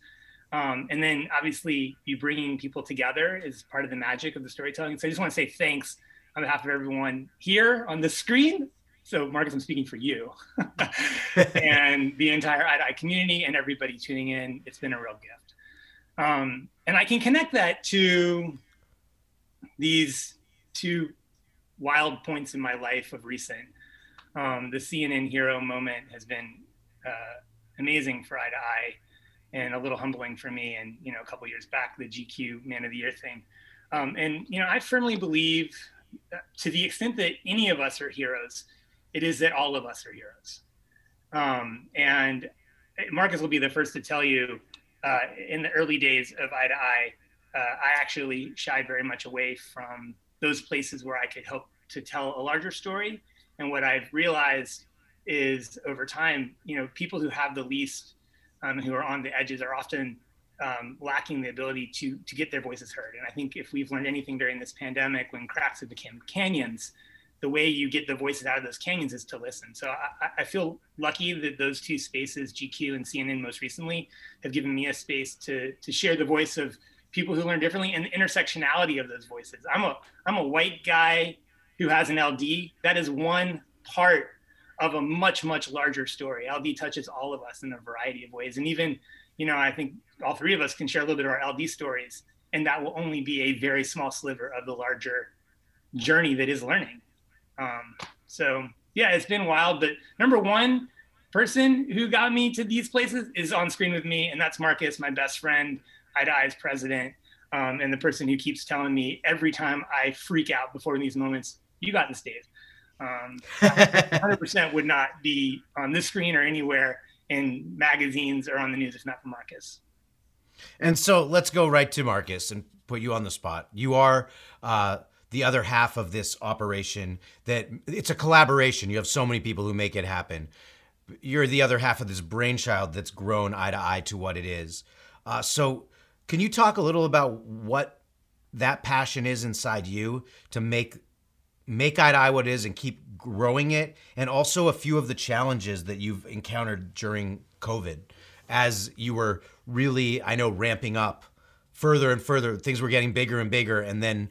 Um, and then obviously you bringing people together is part of the magic of the storytelling. So I just want to say thanks on behalf of everyone here on the screen so, Marcus, I'm speaking for you and the entire Eye community and everybody tuning in. It's been a real gift. Um, and I can connect that to these two wild points in my life of recent. Um, the CNN hero moment has been uh, amazing for Eye to Eye and a little humbling for me. And, you know, a couple years back, the GQ Man of the Year thing. Um, and, you know, I firmly believe to the extent that any of us are heroes, it is that all of us are heroes. Um, and Marcus will be the first to tell you uh, in the early days of Eye to Eye, uh, I actually shied very much away from those places where I could help to tell a larger story. And what I've realized is over time, you know, people who have the least, um, who are on the edges, are often um, lacking the ability to to get their voices heard. And I think if we've learned anything during this pandemic, when cracks have become canyons, the way you get the voices out of those canyons is to listen. So I, I, feel lucky that those two spaces, GQ and CNN most recently, have given me a space to to share the voice of people who learn differently and the intersectionality of those voices. I'm a I'm a white guy who has an LD. That is one part of a much much larger story. LD touches all of us in a variety of ways, and even you know I think all three of us can share a little bit of our LD stories, and that will only be a very small sliver of the larger journey that is learning. Um, so yeah, it's been wild. But number one person who got me to these places is on screen with me, and that's Marcus, my best friend, Eye to Eye's president, um, and the person who keeps telling me every time I freak out before these moments, "You got this, Dave." Um, 100% would not be on this screen or anywhere in magazines or on the news if not for Marcus. And so let's go right to Marcus and put you on the spot. You are uh, the other half of this operation. That it's a collaboration. You have so many people who make it happen. You're the other half of this brainchild that's grown eye to eye to what it is. Uh, so, can you talk a little about what that passion is inside you to make make eye to eye what it is and keep growing it, and also a few of the challenges that you've encountered during COVID as you were really, I know, ramping up further and further. Things were getting bigger and bigger, and then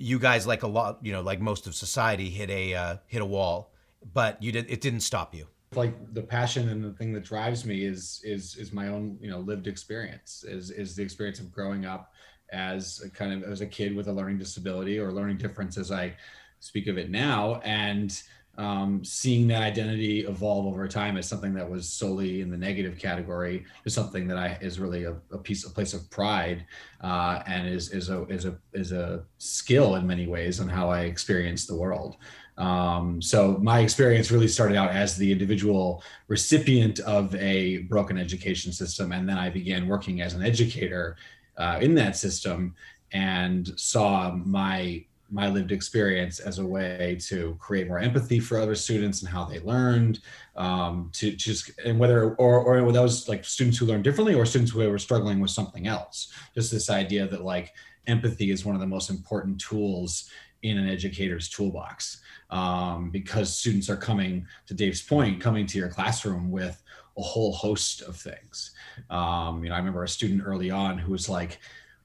you guys, like a lot, you know, like most of society, hit a uh, hit a wall, but you did. It didn't stop you. Like the passion and the thing that drives me is is is my own you know lived experience is is the experience of growing up as a kind of as a kid with a learning disability or learning difference as I speak of it now and um, seeing that identity evolve over time as something that was solely in the negative category is something that I is really a, a piece, a place of pride, uh, and is is a is a is a skill in many ways on how I experience the world. Um, so my experience really started out as the individual recipient of a broken education system, and then I began working as an educator uh, in that system and saw my my lived experience as a way to create more empathy for other students and how they learned um, to just and whether or or that was like students who learned differently or students who were struggling with something else. Just this idea that like empathy is one of the most important tools in an educator's toolbox um, because students are coming to dave's point coming to your classroom with a whole host of things. Um, you know i remember a student early on who was like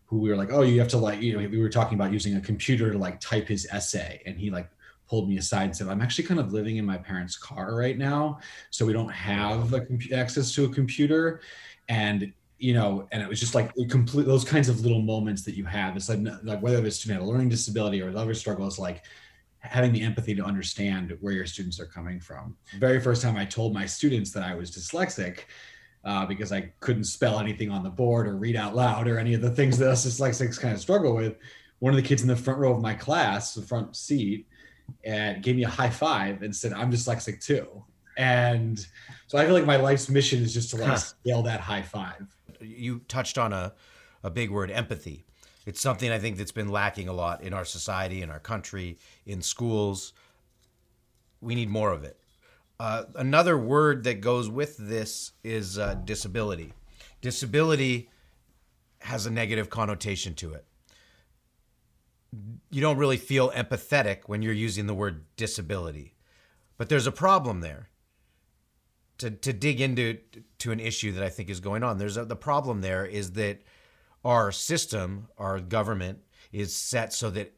who we were like, oh, you have to like, you know, we were talking about using a computer to like type his essay. And he like pulled me aside and said, I'm actually kind of living in my parents' car right now. So we don't have a comp- access to a computer. And, you know, and it was just like complete those kinds of little moments that you have. It's like, like whether the student had a learning disability or other struggles, like having the empathy to understand where your students are coming from. The very first time I told my students that I was dyslexic, uh, because I couldn't spell anything on the board or read out loud or any of the things that us dyslexics kind of struggle with. One of the kids in the front row of my class, the front seat, and gave me a high five and said, "I'm dyslexic too." And so I feel like my life's mission is just to like huh. scale that high five. You touched on a, a big word, empathy. It's something I think that's been lacking a lot in our society, in our country, in schools. We need more of it. Uh, another word that goes with this is uh, disability. Disability has a negative connotation to it. You don't really feel empathetic when you're using the word disability, but there's a problem there. To, to dig into to an issue that I think is going on, there's a, the problem there is that our system, our government, is set so that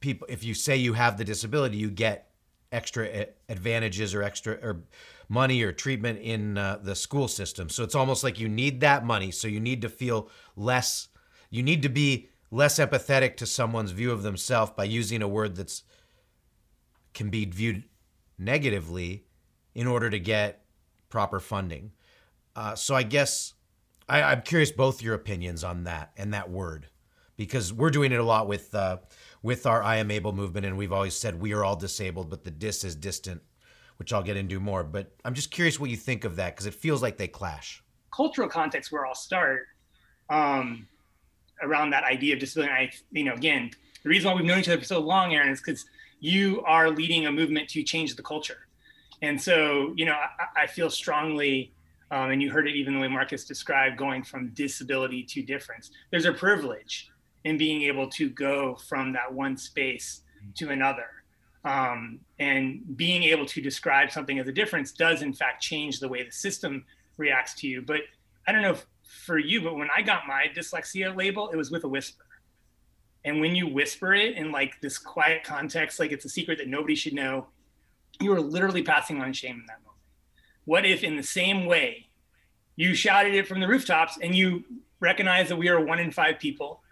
people, if you say you have the disability, you get extra advantages or extra or money or treatment in uh, the school system. So it's almost like you need that money. So you need to feel less, you need to be less empathetic to someone's view of themselves by using a word that's can be viewed negatively in order to get proper funding. Uh, so I guess I, I'm curious both your opinions on that and that word because we're doing it a lot with uh, with our I am able movement, and we've always said we are all disabled, but the dis is distant, which I'll get into more. But I'm just curious what you think of that because it feels like they clash. Cultural context where I'll start um, around that idea of disability. I, you know, again, the reason why we've known each other for so long, Aaron, is because you are leading a movement to change the culture. And so, you know, I, I feel strongly, um, and you heard it even the way Marcus described, going from disability to difference. There's a privilege in being able to go from that one space to another. Um, and being able to describe something as a difference does, in fact, change the way the system reacts to you. But I don't know for you, but when I got my dyslexia label, it was with a whisper. And when you whisper it in like this quiet context, like it's a secret that nobody should know, you are literally passing on shame in that moment. What if, in the same way, you shouted it from the rooftops and you recognize that we are one in five people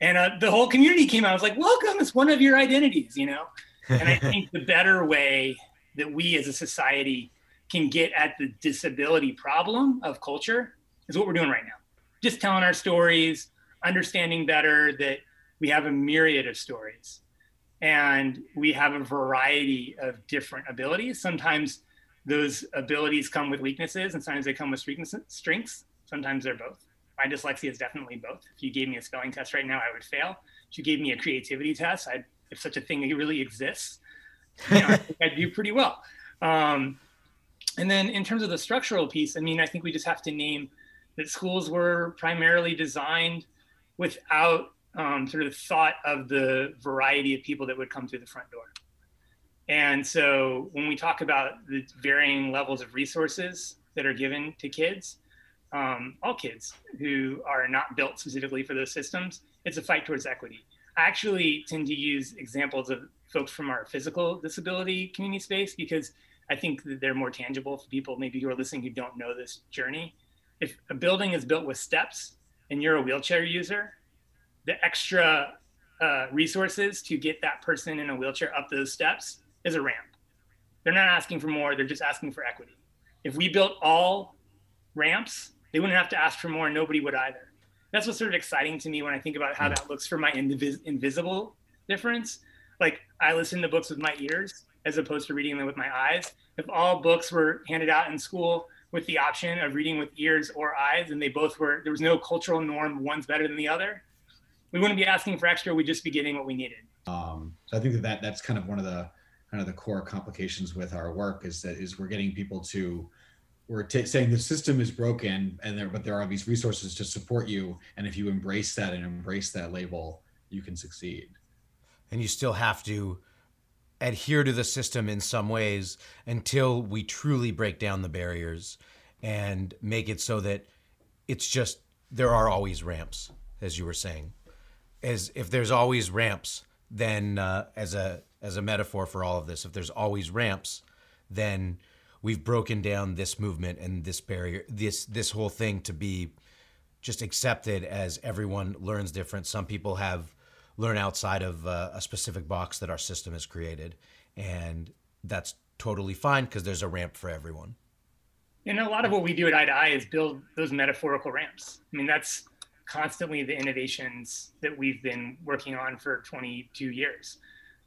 and uh, the whole community came out. I was like, "Welcome! It's one of your identities," you know. And I think the better way that we as a society can get at the disability problem of culture is what we're doing right now. Just telling our stories, understanding better that we have a myriad of stories and we have a variety of different abilities. Sometimes those abilities come with weaknesses and sometimes they come with strengths. Sometimes they're both. My dyslexia is definitely both. If you gave me a spelling test right now, I would fail. If you gave me a creativity test, I'd, if such a thing really exists, you know, I'd do pretty well. Um, and then in terms of the structural piece, I mean, I think we just have to name that schools were primarily designed without um, sort of thought of the variety of people that would come through the front door. And so when we talk about the varying levels of resources that are given to kids, um, all kids who are not built specifically for those systems, it's a fight towards equity. I actually tend to use examples of folks from our physical disability community space because I think that they're more tangible for people maybe who are listening who don't know this journey. If a building is built with steps and you're a wheelchair user, the extra uh, resources to get that person in a wheelchair up those steps is a ramp. They're not asking for more, they're just asking for equity. If we built all ramps, they wouldn't have to ask for more, and nobody would either. That's what's sort of exciting to me when I think about how that looks for my invis- invisible difference. Like I listen to books with my ears as opposed to reading them with my eyes. If all books were handed out in school with the option of reading with ears or eyes, and they both were, there was no cultural norm, one's better than the other, we wouldn't be asking for extra. We'd just be getting what we needed. Um, so I think that, that that's kind of one of the kind of the core complications with our work is that is we're getting people to we're t- saying the system is broken and there but there are these resources to support you. And if you embrace that and embrace that label you can succeed. And you still have to adhere to the system in some ways until we truly break down the barriers and make it so that it's just there are always ramps as you were saying. As if there's always ramps then uh, as a as a metaphor for all of this if there's always ramps then we've broken down this movement and this barrier this this whole thing to be just accepted as everyone learns different. Some people have learn outside of uh, a specific box that our system has created and that's totally fine because there's a ramp for everyone. And a lot of what we do at eye to eye is build those metaphorical ramps. I mean that's constantly the innovations that we've been working on for 22 years.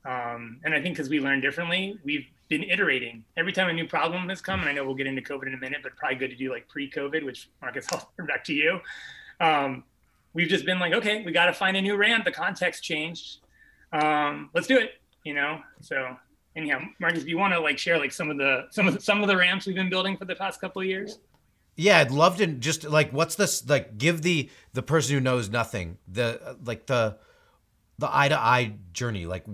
Um, and i think because we learn differently we've been iterating every time a new problem has come. And I know we'll get into COVID in a minute, but probably good to do like pre-COVID, which Marcus, I'll turn back to you. Um, we've just been like, okay, we got to find a new ramp. The context changed. Um, let's do it. You know. So anyhow, Marcus, do you want to like share like some of the some of the, some of the ramps we've been building for the past couple of years? Yeah, I'd love to just like what's this like give the the person who knows nothing the like the the eye to eye journey like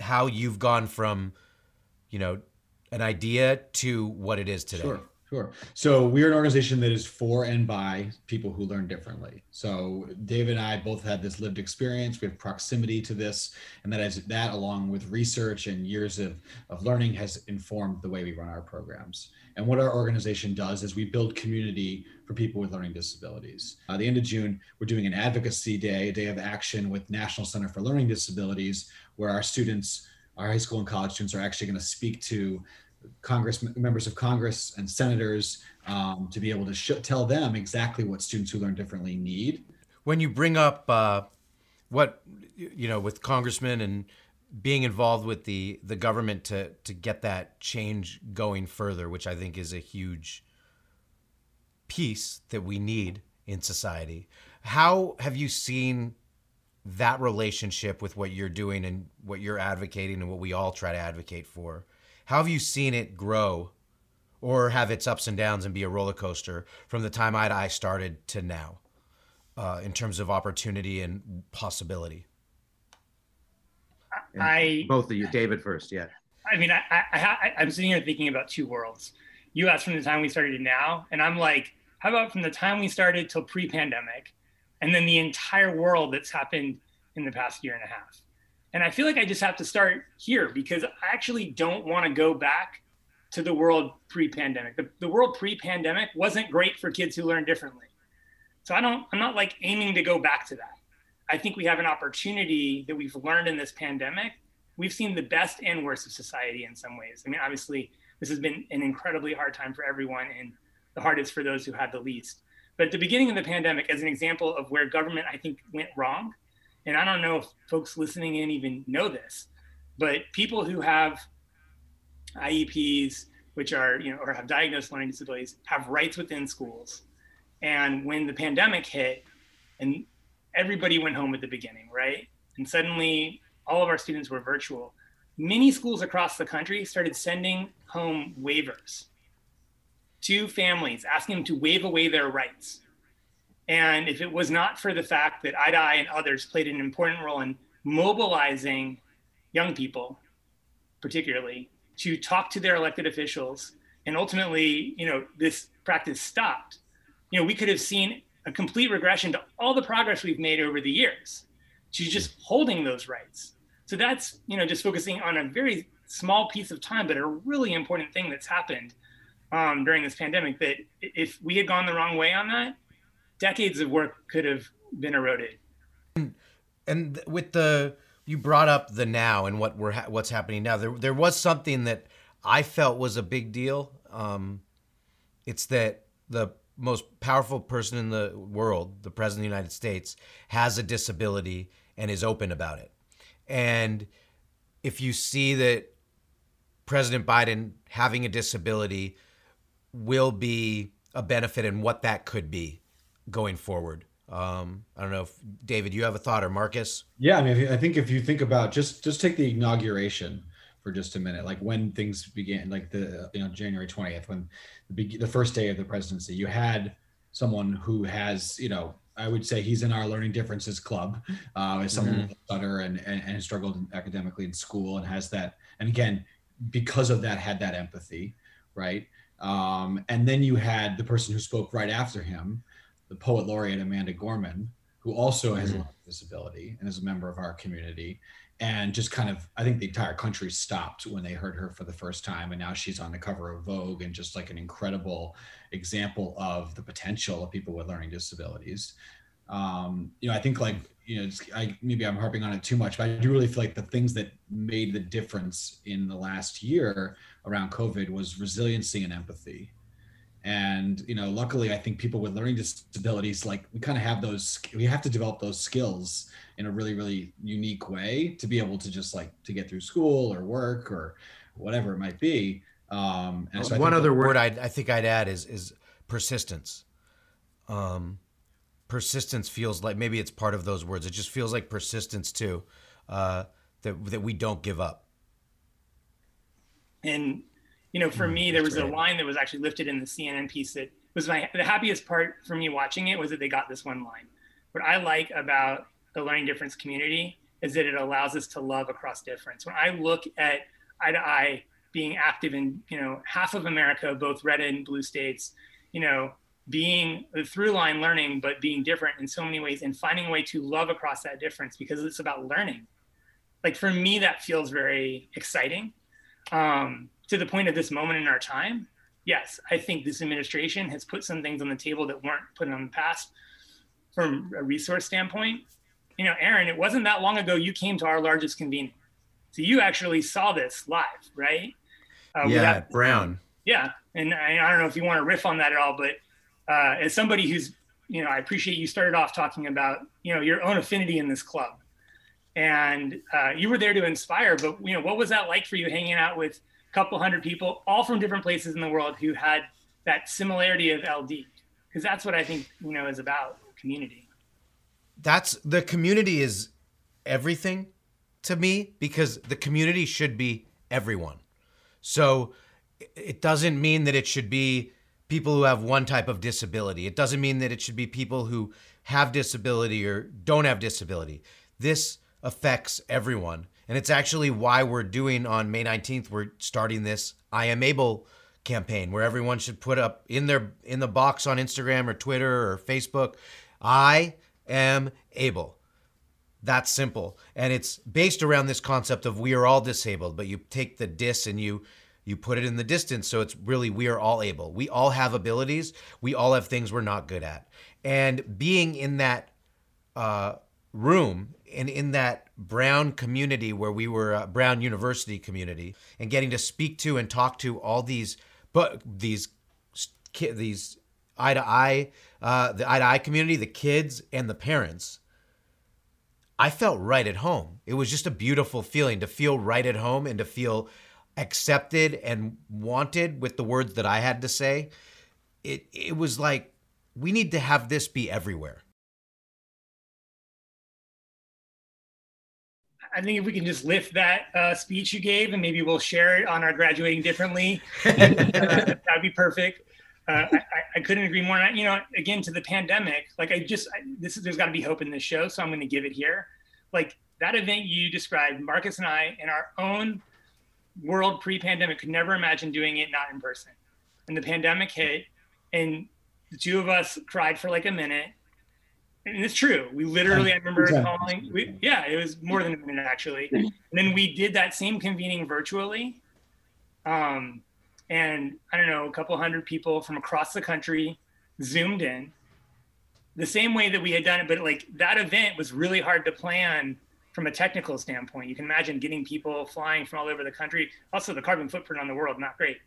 how you've gone from you know, an idea to what it is today? Sure. Sure. So we're an organization that is for and by people who learn differently. So David and I both had this lived experience. We have proximity to this, and that is that, along with research and years of, of learning, has informed the way we run our programs. And what our organization does is we build community for people with learning disabilities. At the end of June, we're doing an advocacy day, a day of action with National Center for Learning Disabilities, where our students our high school and college students are actually going to speak to Congress members of Congress and senators um, to be able to sh- tell them exactly what students who learn differently need. When you bring up uh, what you know with congressmen and being involved with the the government to to get that change going further, which I think is a huge piece that we need in society. How have you seen that relationship with what you're doing and what you're advocating and what we all try to advocate for. How have you seen it grow or have its ups and downs and be a roller coaster from the time Eye to Eye started to now uh, in terms of opportunity and possibility? I both of you, David first, yeah. I mean, I, I, I, am sitting here thinking about two worlds. You asked from the time we started to now, and I'm like, how about from the time we started till pre-pandemic? And then the entire world that's happened in the past year and a half. And I feel like I just have to start here because I actually don't want to go back to the world pre-pandemic. The, the world pre-pandemic wasn't great for kids who learn differently. So I don't I'm not like aiming to go back to that. I think we have an opportunity that we've learned in this pandemic. We've seen the best and worst of society in some ways. I mean, obviously, this has been an incredibly hard time for everyone and the hardest for those who had the least. But at the beginning of the pandemic, as an example of where government, I think, went wrong, and I don't know if folks listening in even know this, but people who have IEPs, which are, you know, or have diagnosed learning disabilities, have rights within schools. And when the pandemic hit and everybody went home at the beginning, right? And suddenly all of our students were virtual. Many schools across the country started sending home waivers to families, asking them to waive away their rights. And if it was not for the fact that Eye to Eye and others played an important role in mobilizing young people, particularly, to talk to their elected officials, and ultimately, you know, this practice stopped, you know, we could have seen a complete regression to all the progress we've made over the years to just holding those rights. So that's, you know, just focusing on a very small piece of time, but a really important thing that's happened um, during this pandemic that if we had gone the wrong way on that, decades of work could have been eroded. And with the you brought up the now and what we're ha- what's happening now. There there was something that I felt was a big deal. Um, it's that the most powerful person in the world, the president of the United States, has a disability and is open about it. And if you see that President Biden having a disability will be a benefit and what that could be going forward. Um, I don't know if David, you have a thought or Marcus? Yeah, I mean, I think if you think about just just take the inauguration for just a minute, like when things began, like the you know January twentieth, when the the first day of the presidency, you had someone who has you know I would say he's in our learning differences club uh, as someone mm-hmm. with stutter and, and, and struggled academically in school and has that and again because of that had that empathy right um, and then you had the person who spoke right after him the poet laureate Amanda Gorman, who also has mm-hmm. a disability and is a member of our community. And just kind of, I think the entire country stopped when they heard her for the first time. And now she's on the cover of Vogue and just like an incredible example of the potential of people with learning disabilities. Um, you know, I think like, you know, I, maybe I'm harping on it too much, but I do really feel like the things that made the difference in the last year around COVID was resiliency and empathy. And you know luckily i think people with learning disabilities like we kind of have those we have to develop those skills in a really really unique way to be able to just like to get through school or work or whatever it might be. Um and so one other word I'd, i think i'd add is is persistence. Um persistence feels like maybe it's part of those words it just feels like persistence too uh that that we don't give up and you know, for mm, me, there was a line that was actually lifted in the CNN piece that was my the happiest part for me watching it was that they got this one line. What I like about the learning difference community is that it allows us to love across difference. When I look at eye to eye being active in, you know, half of America, both red and blue states, you know, being the through line learning, but being different in so many ways and finding a way to love across that difference because it's about learning. Like for me, that feels very exciting. Um, to the point of this moment in our time, yes, I think this administration has put some things on the table that weren't put on the past from a resource standpoint. You know, Aaron, it wasn't that long ago you came to our largest convening. So you actually saw this live, right? Uh, yeah, Brown. Yeah. And I, I, don't know if you want to riff on that at all, but uh, as somebody who's, you know, I appreciate you started off talking about, you know, your own affinity in this club. And uh, you were there to inspire, but, you know, what was that like for you hanging out with a couple hundred people, all from different places in the world who had that similarity of LD. Because that's what I think, you know, is about community. That's the community is everything to me because the community should be everyone. So it doesn't mean that it should be people who have one type of disability. It doesn't mean that it should be people who have disability or don't have disability. This affects everyone. And it's actually why we're doing on May 19th, we're starting this I am able campaign where everyone should put up in their in the box on Instagram or Twitter or Facebook, I am able. That's simple. And it's based around this concept of we are all disabled, but you take the dis and you you put it in the distance so it's really we are all able. We all have abilities. We all have things we're not good at. And being in that uh, room and in that Brown community where we were uh, Brown University community and getting to speak to and talk to all these but these these eye to eye uh, the eye to eye community, the kids and the parents. I felt right at home. It was just a beautiful feeling to feel right at home and to feel accepted and wanted with the words that I had to say. It it was like we need to have this be everywhere. I think if we can just lift that uh, speech you gave and maybe we'll share it on our graduating differently, uh, that'd be perfect. Uh, I, I, couldn't agree more. And you know, again, to the pandemic, like I just, I, this is, there's got to be hope in this show. So I'm going to give it here. Like that event you described, Marcus and I, in our own world pre-pandemic, could never imagine doing it not in person. And the pandemic hit, and the two of us cried for like a minute and it's true. We literally, I remember calling. We, yeah, it was more than a minute actually. And then we did that same convening virtually. Um, and I don't know, a couple hundred people from across the country zoomed in the same way that we had done it. But like that event was really hard to plan from a technical standpoint. You can imagine getting people flying from all over the country. Also, the carbon footprint on the world, not great.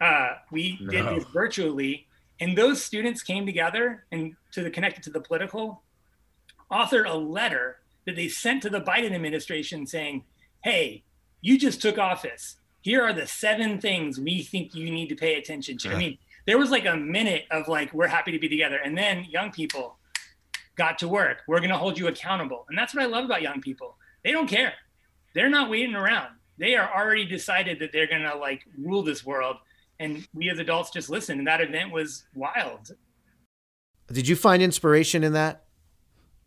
Uh, we no. did this virtually and those students came together and to the connected to the political, authored a letter that they sent to the Biden administration saying, "Hey, you just took office. Here are the seven things we think you need to pay attention to." I mean, there was like a minute of like, "We're happy to be together," and then young people got to work. We're going to hold you accountable, and that's what I love about young people. They don't care. They're not waiting around. They are already decided that they're going to like rule this world and we as adults just listen. and that event was wild did you find inspiration in that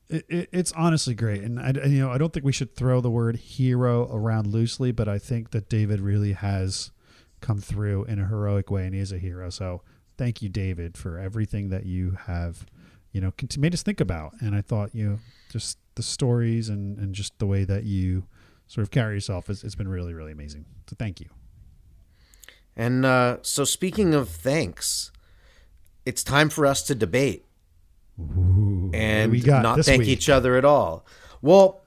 it, it, it's honestly great and I, you know i don't think we should throw the word hero around loosely but i think that david really has come through in a heroic way and he is a hero so thank you david for everything that you have you know made us think about and i thought you know, just the stories and and just the way that you sort of carry yourself has, it's been really really amazing so thank you and uh, so, speaking of thanks, it's time for us to debate Ooh, and not thank week? each other at all. Well,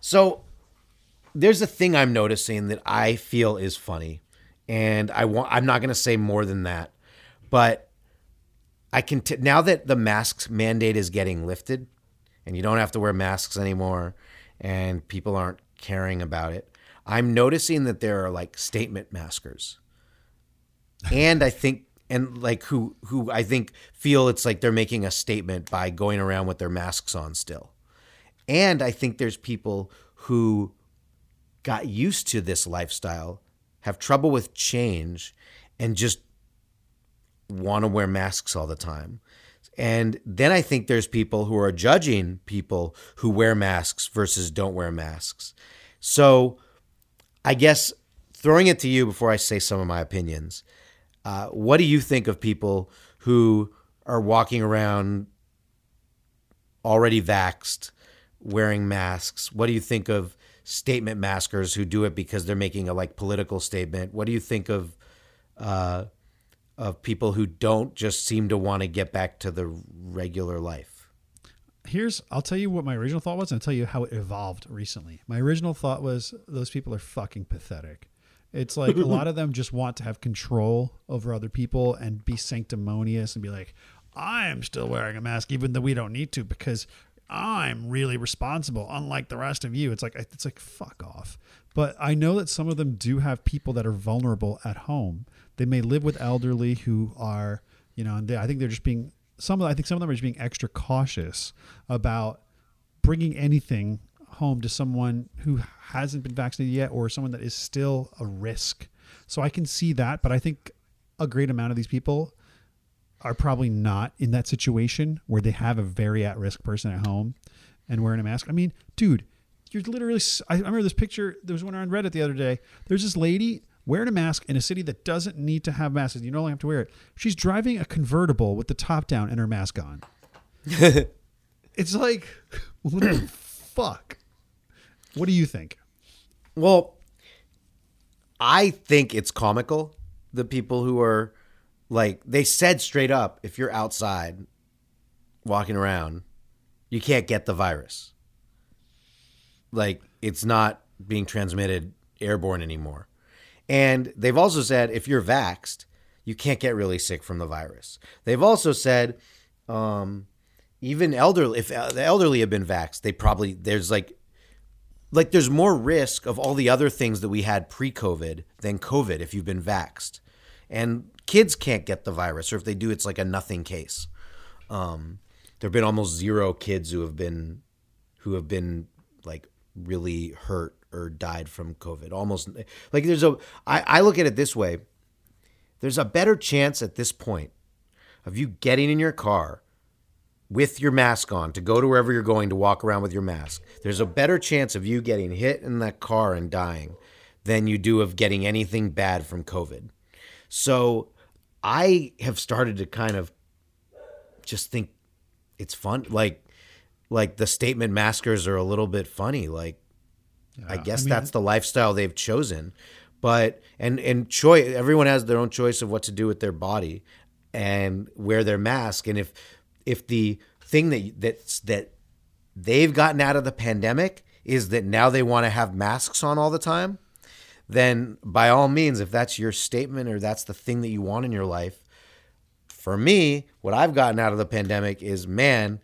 so there's a thing I'm noticing that I feel is funny, and I want. I'm not going to say more than that, but I can t- now that the masks mandate is getting lifted, and you don't have to wear masks anymore, and people aren't caring about it. I'm noticing that there are like statement maskers and I think and like who who I think feel it's like they're making a statement by going around with their masks on still. And I think there's people who got used to this lifestyle, have trouble with change and just want to wear masks all the time. And then I think there's people who are judging people who wear masks versus don't wear masks. So I guess throwing it to you before I say some of my opinions uh, what do you think of people who are walking around already vaxed, wearing masks? What do you think of statement maskers who do it because they're making a like political statement? What do you think of uh, of people who don't just seem to want to get back to the regular life? Here's I'll tell you what my original thought was and I'll tell you how it evolved recently. My original thought was those people are fucking pathetic. It's like a lot of them just want to have control over other people and be sanctimonious and be like, I am still wearing a mask even though we don't need to because I'm really responsible, unlike the rest of you. It's like it's like fuck off. But I know that some of them do have people that are vulnerable at home. They may live with elderly who are, you know, and they, I think they're just being some of I think some of them are just being extra cautious about bringing anything home to someone who hasn't been vaccinated yet or someone that is still a risk. So I can see that, but I think a great amount of these people are probably not in that situation where they have a very at risk person at home and wearing a mask. I mean, dude, you're literally. I remember this picture. There was one on Reddit the other day. There's this lady wearing a mask in a city that doesn't need to have masks. You don't have to wear it. She's driving a convertible with the top down and her mask on. it's like, what the fuck? What do you think? Well, I think it's comical. The people who are like, they said straight up if you're outside walking around, you can't get the virus. like it's not being transmitted airborne anymore. And they've also said if you're vaxxed, you can't get really sick from the virus. They've also said um, even elderly, if the elderly have been vaxxed, they probably there's like like there's more risk of all the other things that we had pre-COVID than COVID if you've been vaxxed. And kids can't get the virus, or if they do, it's like a nothing case. Um, there have been almost zero kids who have been who have been like really hurt or died from COVID. Almost like there's a I, I look at it this way. There's a better chance at this point of you getting in your car with your mask on to go to wherever you're going to walk around with your mask. There's a better chance of you getting hit in that car and dying than you do of getting anything bad from COVID. So I have started to kind of just think it's fun like like the statement maskers are a little bit funny like I guess I mean- that's the lifestyle they've chosen. But and and choice everyone has their own choice of what to do with their body and wear their mask and if if the thing that that's that they've gotten out of the pandemic is that now they want to have masks on all the time, then by all means if that's your statement or that's the thing that you want in your life, for me, what I've gotten out of the pandemic is man,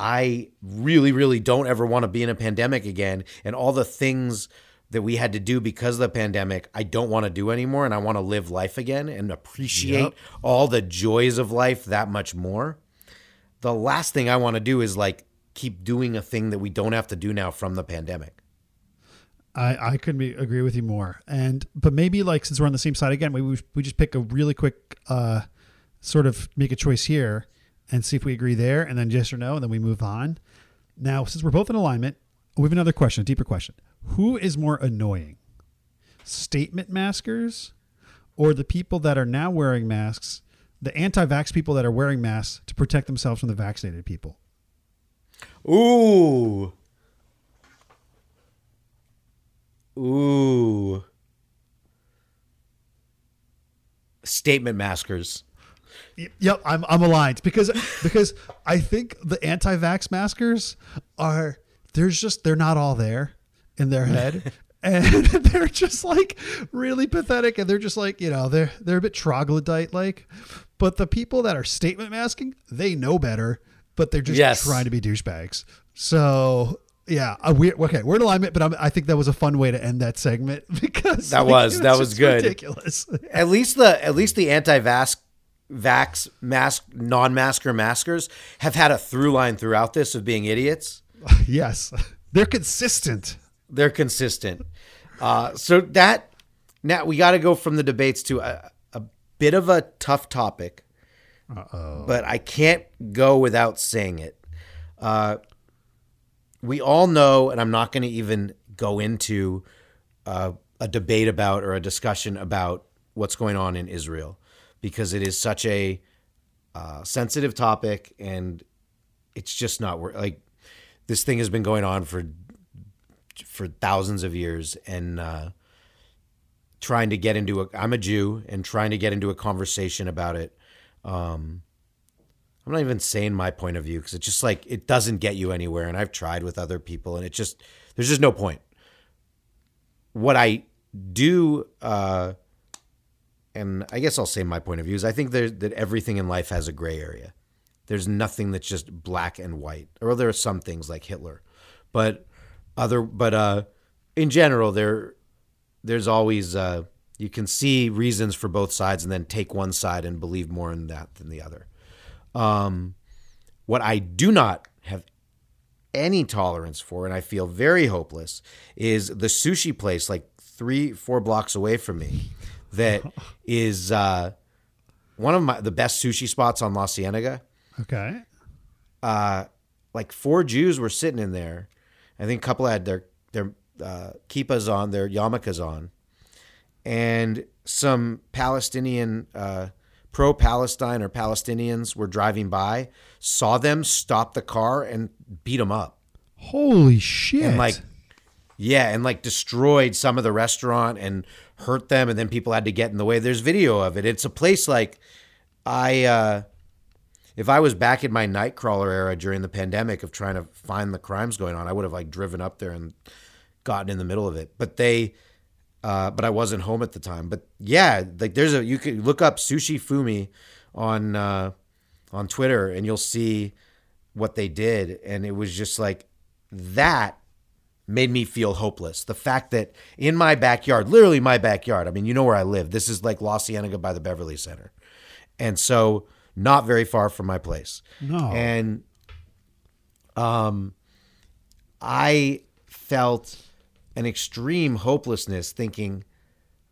I really, really don't ever want to be in a pandemic again. And all the things that we had to do because of the pandemic, I don't want to do anymore. And I want to live life again and appreciate Yep. all the joys of life that much more. The last thing I want to do is like keep doing a thing that we don't have to do now from the pandemic. I, I couldn't be, agree with you more. And but maybe like since we're on the same side again, we, we just pick a really quick uh, sort of make a choice here and see if we agree there, and then yes or no, and then we move on. Now, since we're both in alignment, we have another question, a deeper question: Who is more annoying, statement maskers, or the people that are now wearing masks, the anti-vax people that are wearing masks to protect themselves from the vaccinated people? Ooh. Ooh. Statement maskers. Yep, I'm I'm aligned because because I think the anti-vax maskers are there's just they're not all there in their head. And they're just like really pathetic, and they're just like you know they're they're a bit troglodyte like, but the people that are statement masking they know better, but they're just Yes. trying to be douchebags. So yeah, uh, we okay we're in alignment, but I'm, I think that was a fun way to end that segment because That like, was- that was good. ridiculous. At least the at least the anti-vax vax mask non-masker maskers have had a through line throughout this of being idiots. yes, they're consistent. They're consistent. Uh, so that now we got to go from the debates to a, a bit of a tough topic, but I can't go without saying it. Uh, we all know, and I'm not going to even go into uh, a debate about or a discussion about what's going on in Israel because it is such a uh, sensitive topic and it's just not wor- like this thing has been going on for for thousands of years and uh, trying to get into a I'm a Jew and trying to get into a conversation about it. Um, I'm not even saying my point of view because it's just like it doesn't get you anywhere. And I've tried with other people and it just there's just no point. What I do, uh, and I guess I'll say my point of view is I think that everything in life has a gray area. There's nothing that's just black and white. Or there are some things like Hitler, but other but uh in general there there's always uh you can see reasons for both sides and then take one side and believe more in that than the other um what i do not have any tolerance for and i feel very hopeless is the sushi place like three four blocks away from me that is uh one of my the best sushi spots on la cienega Okay. uh, like four Jews were sitting in there. I think a couple had their their uh, kippas on, their yarmulkes on, and some Palestinian uh, pro-Palestine or Palestinians were driving by, saw them, stopped the car, and beat them up, Holy shit! and like. Yeah, and like destroyed some of the restaurant and hurt them, and then people had to get in the way. There's video of it. It's a place like I uh if I was back in my Nightcrawler era during the pandemic of trying to find the crimes going on, I would have like driven up there and gotten in the middle of it. But they, uh, but I wasn't home at the time. But yeah, like there's a you could look up Sushi Fumi on uh, on Twitter and you'll see what they did, and it was just like that made me feel hopeless. The fact that in my backyard, literally my backyard, I mean, you know where I live. This is like La Cienega by the Beverly Center. And so not very far from my place. No. And um I felt an extreme hopelessness thinking,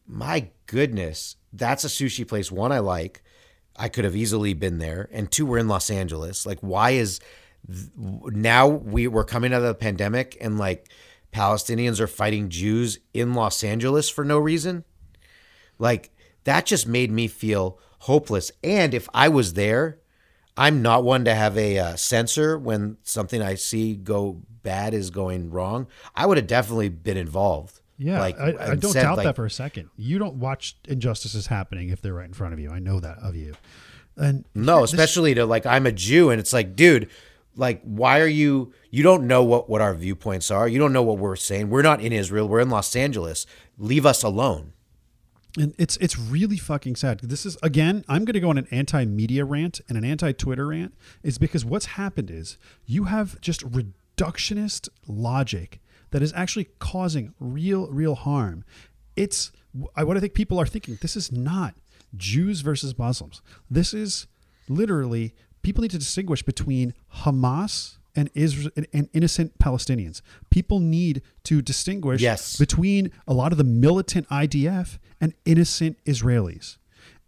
my goodness, that's a sushi place one I like. I could have easily been there. And two, we're in Los Angeles. Like, why is now we, we're coming out of the pandemic and like Palestinians are fighting Jews in Los Angeles for no reason? Like, that just made me feel hopeless. And if I was there, I'm not one to have a uh, censor when something I see go bad is going wrong. I would have definitely been involved. Yeah, Like, I, I don't said, doubt like- that for a second. You don't watch injustices happening if they're right in front of you. I know that of you. And No, this- especially to like I'm a Jew and it's like, dude, like why are you you don't know what what our viewpoints are. You don't know what we're saying. We're not in Israel. We're in Los Angeles. Leave us alone. And it's it's really fucking sad. This is again, I'm going to go on an anti-media rant and an anti-Twitter rant. Is because what's happened is you have just reductionist logic that is actually causing real real harm. It's I what I think people are thinking. This is not Jews versus Muslims. This is literally people need to distinguish between Hamas and Israel and innocent Palestinians. People need to distinguish Yes. between a lot of the militant IDF and innocent Israelis.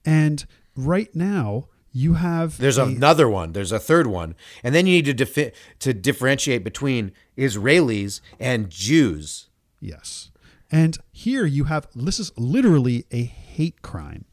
And right now, you have There's a- another one. There's a third one. And then you need to defi- to differentiate between Israelis and Jews. Yes. And here you have this is literally a hate crime.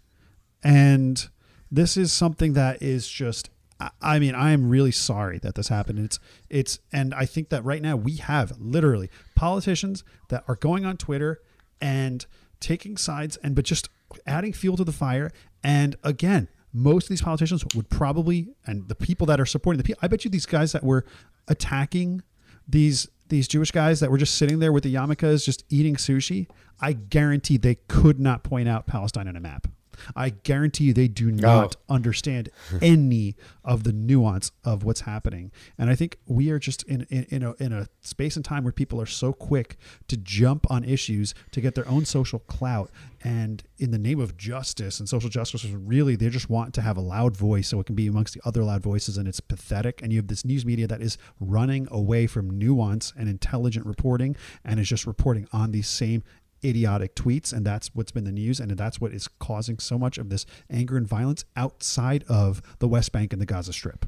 And this is something that is just I- mean, I am really sorry that this happened. It's it's and I think that right now we have literally politicians that are going on Twitter and taking sides and but just adding fuel to the fire. And again, most of these politicians would probably and the people that are supporting the people I bet you these guys that were attacking these these Jewish guys that were just sitting there with the yarmulkes just eating sushi, I guarantee they could not point out Palestine on a map. I guarantee you they do not understand any of the nuance of what's happening. And I think we are just in, in, in, a, in a space and time where people are so quick to jump on issues to get their own social clout. And in the name of justice and social justice, really, they just want to have a loud voice so it can be amongst the other loud voices. And it's pathetic. And you have this news media that is running away from nuance and intelligent reporting and is just reporting on these same idiotic tweets and that's what's been the news and that's what is causing so much of this anger and violence outside of the West Bank and the Gaza Strip.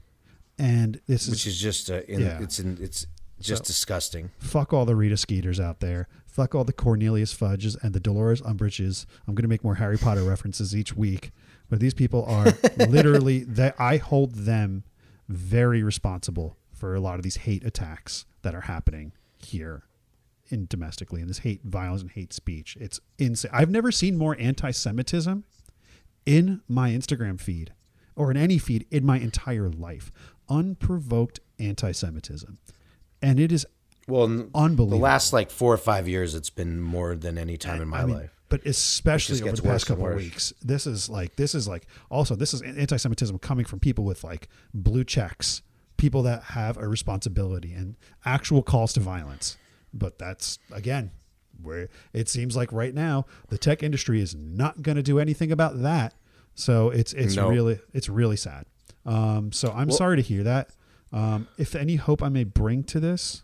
And this is which is just uh, in, Yeah. it's in, it's just disgusting. fuck all the Rita Skeeters out there. Fuck all the Cornelius Fudges and the Dolores Umbridges. I'm going to make more Harry Potter references each week, but these people are literally that I hold them very responsible for a lot of these hate attacks that are happening here in domestically and this hate violence and hate speech. It's insane. I've never seen more anti-Semitism in my Instagram feed or in any feed in my entire life. Unprovoked anti-Semitism. And it is Well, Unbelievable. The last like four or five years, it's been more than any time in my I mean, life. But especially over the past couple of weeks, this is like this is like also this is anti-Semitism coming from people with like blue checks, people that have a responsibility and actual calls to violence. But that's again where it seems like right now the tech industry is not going to do anything about that. So it's it's No. really it's really sad. Um, so I'm sorry to hear that. Um, if any hope I may bring to this,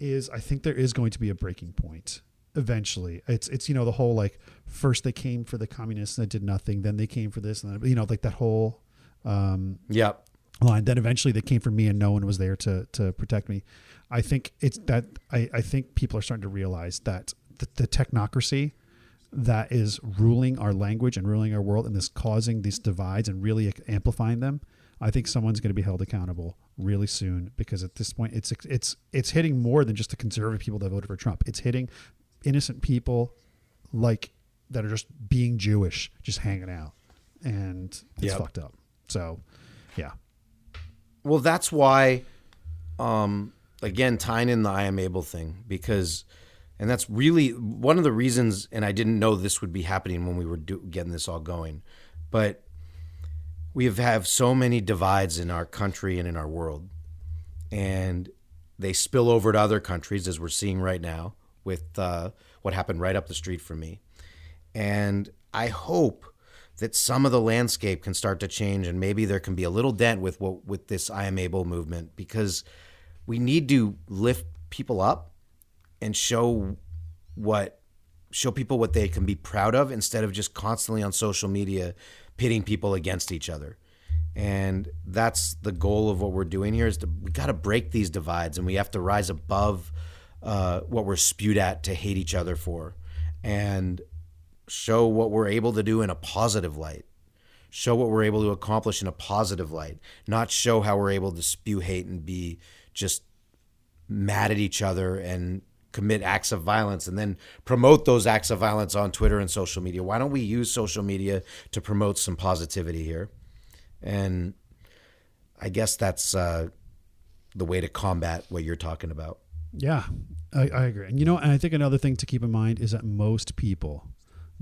is I think there is going to be a breaking point eventually. It's it's you know the whole like first they came for the communists and they did nothing, then they came for this and then you know like that whole um, Yep. line. Then eventually they came for me and no one was there to to protect me. I think it's that I, I think people are starting to realize that the, the technocracy that is ruling our language and ruling our world and this causing these divides and really amplifying them. I think someone's going to be held accountable really soon because at this point it's it's it's hitting more than just the conservative people that voted for Trump. It's hitting innocent people like that are just being Jewish, just hanging out, and it's Yep. fucked up. So, yeah, Well, that's why, um, again, tying in the I am able thing because, and that's really one of the reasons. And I didn't know this would be happening when we were do, getting this all going, but we have, have so many divides in our country and in our world, and they spill over to other countries as we're seeing right now with uh, what happened right up the street from me, and I hope that some of the landscape can start to change and maybe there can be a little dent with what with this I am able movement because we need to lift people up and show what show people what they can be proud of instead of just constantly on social media pitting people against each other. And that's the goal of what we're doing here is to, we got to break these divides and we have to rise above uh, what we're spewed at to hate each other for. And show what we're able to do in a positive light show what we're able to accomplish in a positive light not show how we're able to spew hate and be just mad at each other and commit acts of violence and then promote those acts of violence on Twitter and social media why don't we use social media to promote some positivity here and i guess that's uh, the way to combat what you're talking about Yeah, I, I agree. And you know, and I think another thing to keep in mind is that most people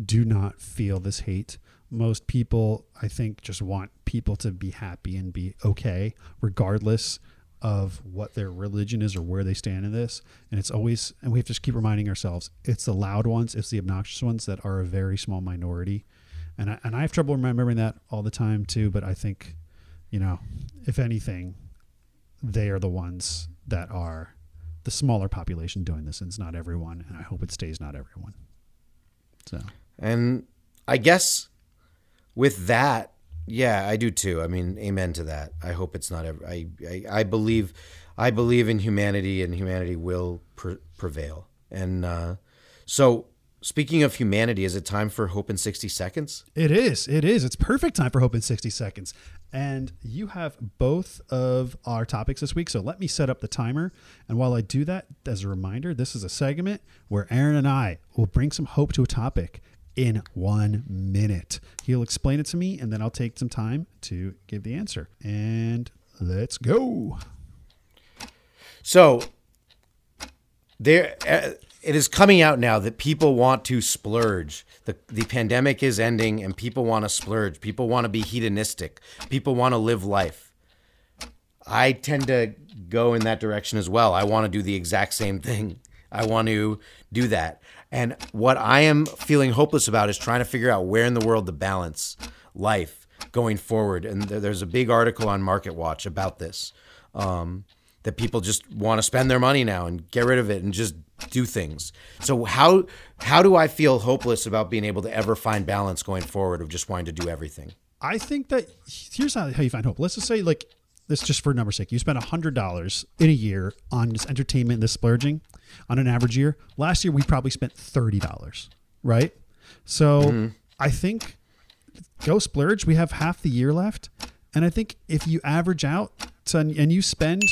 do not feel this hate. Most people, I think, just want people to be happy and be okay, regardless of what their religion is or where they stand in this. And it's always, and we have to keep reminding ourselves it's the loud ones, it's the obnoxious ones that are a very small minority. And I, and I have trouble remembering that all the time too. But I think, you know, if anything, they are the ones that are the smaller population doing this, and it's not everyone. And I hope it stays not everyone. So And I guess with that, yeah, I do too. I mean, amen to that. I hope it's not ever. I I, I believe, I believe in humanity, and humanity will pre- prevail. And uh, so, speaking of humanity, is it time for hope in sixty seconds? it is. It is. It's perfect time for Hope in 60 Seconds. And you have both of our topics this week. So let me set up the timer. And while I do that, as a reminder, this is a segment where Aaron and I will bring some hope to a topic in one minute. He'll explain it to me, and then I'll take some time to give the answer. And let's go. So there, uh, it is coming out now that people want to splurge. the The pandemic is ending, and people want to splurge. People want to be hedonistic. People want to live life. I tend to go in that direction as well. I want to do the exact same thing. I want to do that. And what I am feeling hopeless about is trying to figure out where in the world to balance life going forward. And there's a big article on MarketWatch about this. Um, that people just want to spend their money now and get rid of it and just do things. So how how do I feel hopeless about being able to ever find balance going forward of just wanting to do everything? I think that here's how, you find hope. Let's just say, like, this just for number's sake, you spend hundred dollars in a year on this entertainment, this splurging, on an average year. Last year, we probably spent thirty dollars, right? So mm-hmm. I think go splurge. We have half the year left, and I think if you average out to, and you spend,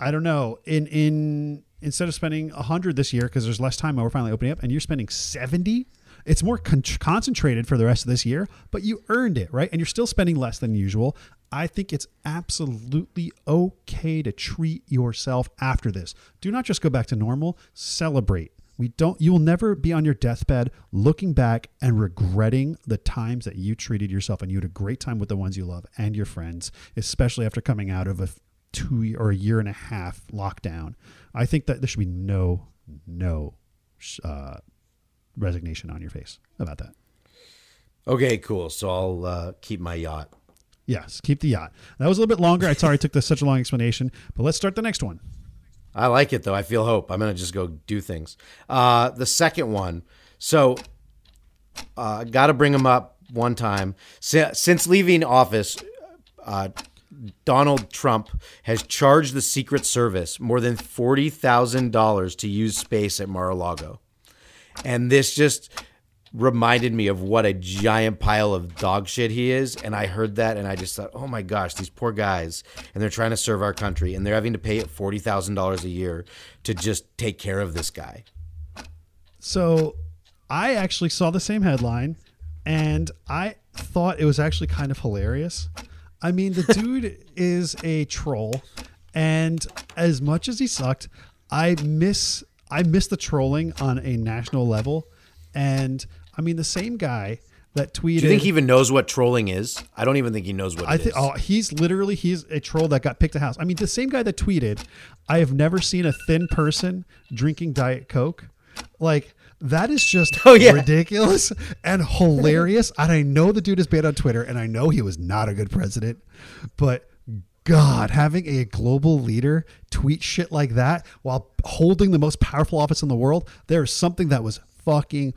I don't know, in in instead of spending hundred this year because there's less time, we're finally opening up, and you're spending seventy. It's more con- concentrated for the rest of this year, but you earned it, right? And you're still spending less than usual. I think it's absolutely okay to treat yourself after this. Do not just go back to normal, celebrate. We don't you will never be on your deathbed looking back and regretting the times that you treated yourself and you had a great time with the ones you love and your friends, especially after coming out of a two or a year and a half lockdown. I think that there should be no no uh, resignation on your face about that. Okay, cool. So I'll uh, keep my yacht. Yes, keep the yacht. That was a little bit longer. I'm sorry I took this such a long explanation, but let's start the next one. I like it though. I feel hope. I'm gonna just go do things. Uh, the second one. So, uh, got to bring him up one time. Since leaving office, uh, Donald Trump has charged the Secret Service more than forty thousand dollars to use space at Mar-a-Lago, and this just reminded me of what a giant pile of dog shit he is. And I heard that and I just thought, oh my gosh, these poor guys. And they're trying to serve our country and they're having to pay $40,000 a year to just take care of this guy. So I actually saw the same headline and I thought it was actually kind of hilarious. I mean, the dude is a troll, and as much as he sucked, I miss I miss the trolling on a national level. And I mean, the same guy that tweeted. Do you think he even knows what trolling is? I don't even think he knows what I it think is. oh, he's literally he's a troll that got picked a house. I mean, the same guy that tweeted, "I have never seen a thin person drinking Diet Coke." Like that is just Oh, yeah. ridiculous and hilarious. and I know the dude is banned on Twitter, and I know he was not a good president, but. God, having a global leader tweet shit like that while holding the most powerful office in the world, there's something that was fucking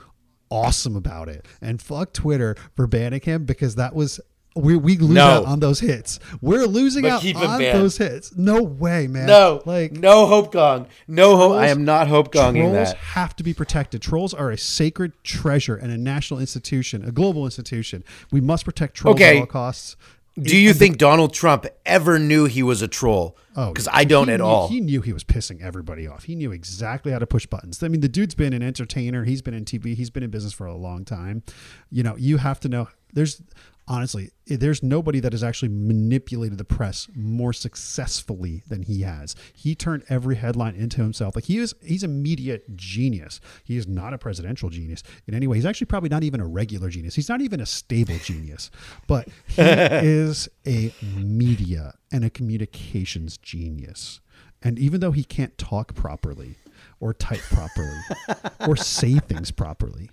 awesome about it. And fuck Twitter for banning him because that was we we lose No. out on those hits. We're losing But out on banned. those hits. No way, man. no, like no hope gong. No hope. I am not hope gonging Trolls that. have to be protected. Trolls are a sacred treasure and a national institution, a global institution. We must protect trolls Okay. at all costs. Do you think Donald Trump ever knew he was a troll? Oh, because I don't at knew- all. He knew he was pissing everybody off. He knew exactly how to push buttons. I mean, the dude's been an entertainer. He's been in TV. He's been in business for a long time. You know, you have to know. There's honestly, there's nobody that has actually manipulated the press more successfully than he has. He turned every headline into himself. Like he is, he's a media genius. He is not a presidential genius in any way. He's actually probably not even a regular genius. He's not even a stable genius, but he is a media and a communications genius. And even though he can't talk properly or type properly or say things properly,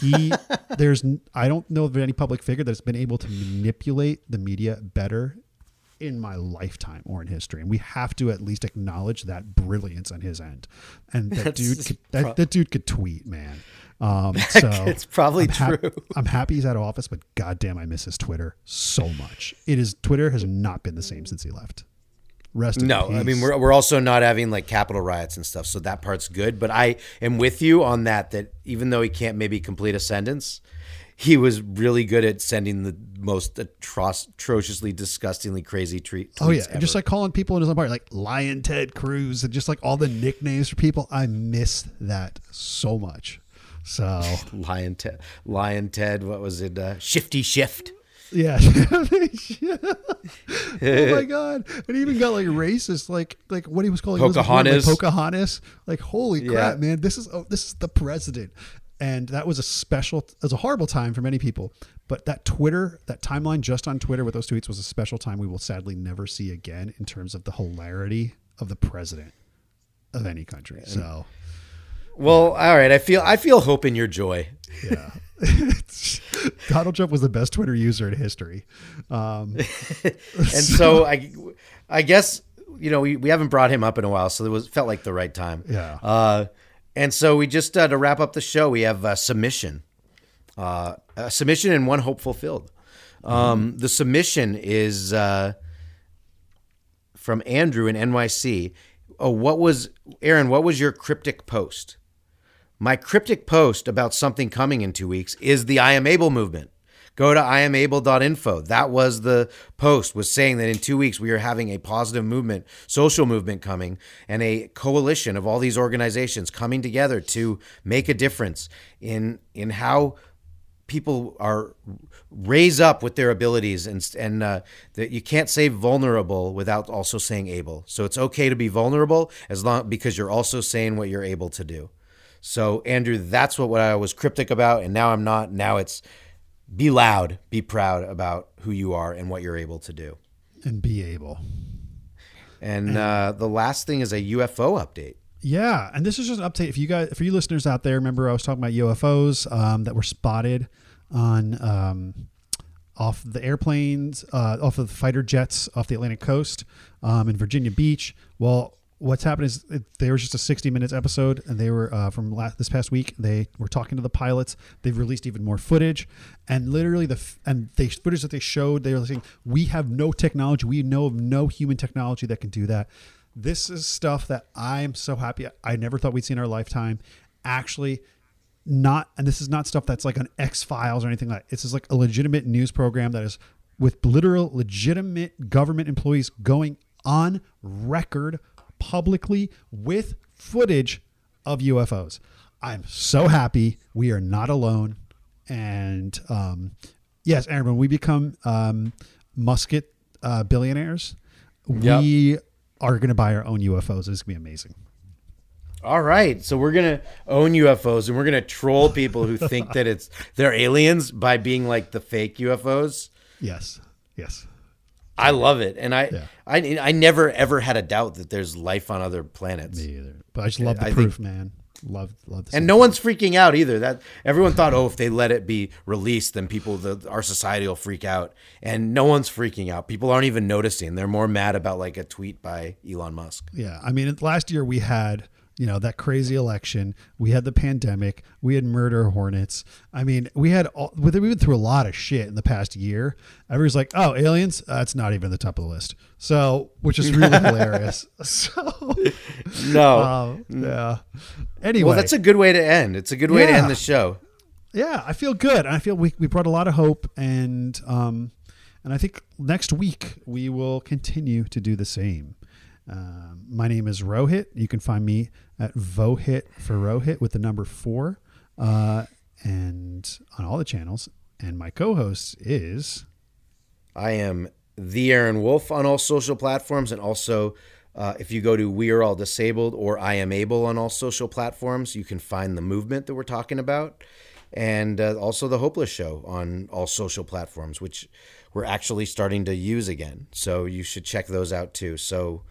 he there's I don't know of any public figure that's been able to manipulate the media better in my lifetime or in history, and we have to at least acknowledge that brilliance on his end. And that dude, could, that, that dude could tweet, man. Um, so It's probably I'm hap- true. I'm happy he's out of office, but goddamn, I miss his Twitter so much. It is Twitter has not been the same since he left. Rest No, I mean we're we're also not having like Capitol riots and stuff, so that part's good. But I am with you on that. That even though he can't maybe complete a sentence, he was really good at sending the most atroc- atrociously, disgustingly crazy treat. Oh yeah, and just like calling people in his own party, like Lyin' Ted Cruz, and just like all the nicknames for people. I miss that so much. So Lyin' Ted, Lyin' Ted. What was it? Uh, Shifty Schiff. Yeah. oh my god! And he even got like racist, like like what he was calling Pocahontas. Like, Pocahontas. Like holy crap, Yeah. man! This is oh, this is the president. And that was a special, it was a horrible time for many people. But that Twitter, that timeline just on Twitter with those tweets was a special time we will sadly never see again in terms of the hilarity of the president of any country. So, Well, all right. I feel I feel hope in your joy. yeah. Donald Trump was the best Twitter user in history. Um, And so I, I guess you know we, we haven't brought him up in a while, so it was felt like the right time. Yeah. Uh, and so we just uh, to wrap up the show, we have uh, submission, uh, a submission and one hope fulfilled. Um, The submission is uh, from Andrew in NYC. Oh, what was Aaron? What was your cryptic post? My cryptic post about something coming in two weeks is the I am able movement. Go to iamable.info. That was the post was saying that in two weeks we are having a positive movement, social movement coming, and a coalition of all these organizations coming together to make a difference in in how people are raise up with their abilities and and uh, that you can't say vulnerable without also saying able. So it's okay to be vulnerable as long because you're also saying what you're able to do. So Andrew, that's what, what I was cryptic about, and now I'm not. Now it's be loud, be proud about who you are and what you're able to do. and be able. And uh, the last thing is a UFO update. Yeah, and this is just an update. If you guys, for you listeners out there, remember I was talking about UFOs um, that were spotted on um, off the airplanes, uh, off of the fighter jets off the Atlantic coast um, in Virginia Beach. Well, what's happened is it, there was just a 60 minutes episode, and they were uh, from last, this past week. They were talking to the pilots. They've released even more footage, and literally the f- and the footage that they showed, they were saying we have no technology. We know of no human technology that can do that. This is stuff that I'm so happy. I never thought we'd see in our lifetime. Actually, not and this is not stuff that's like on X Files or anything like. This is like a legitimate news program that is with literal legitimate government employees going on record publicly with footage of UFOs. I'm so happy we are not alone. And um, yes, Aaron, when we become um, musket uh, billionaires, Yep. we are going to buy our own UFOs. It's going to be amazing. All right, so we're gonna own UFOs and we're gonna troll people who think that it's they're aliens by being like the fake UFOs. Yes. Yes. I love it, and I, Yeah. I, I never ever had a doubt that there's life on other planets, Me either. But I just love the I think- proof, man. Love, love the and no one's freaking out either. That everyone thought, oh, if they let it be released, then people, the, our society will freak out, and no one's freaking out. People aren't even noticing. They're more mad about like a tweet by Elon Musk. Yeah, I mean, last year we had you know that crazy election. We had the pandemic. We had murder hornets. I mean, we had all, we went through a lot of shit in the past year. Everybody's like, "Oh, aliens? That's not even the top of the list." So, which is really hilarious. So, No, um, yeah. Anyway, well, that's a good way to end. It's a good way to end the show. yeah, I feel good. I feel we, we brought a lot of hope, and um, and I think next week we will continue to do the same. Um, my name is Rohit. You can find me at Vohit for Rohit with the number four, uh, and on all the channels. And my co-host is I am the Aaron Wolf on all social platforms, and also uh, if you go to We Are All Disabled or I Am Able on all social platforms, you can find the movement that we're talking about, and uh, also the Hopeless Show on all social platforms, which we're actually starting to use again. So you should check those out too. So.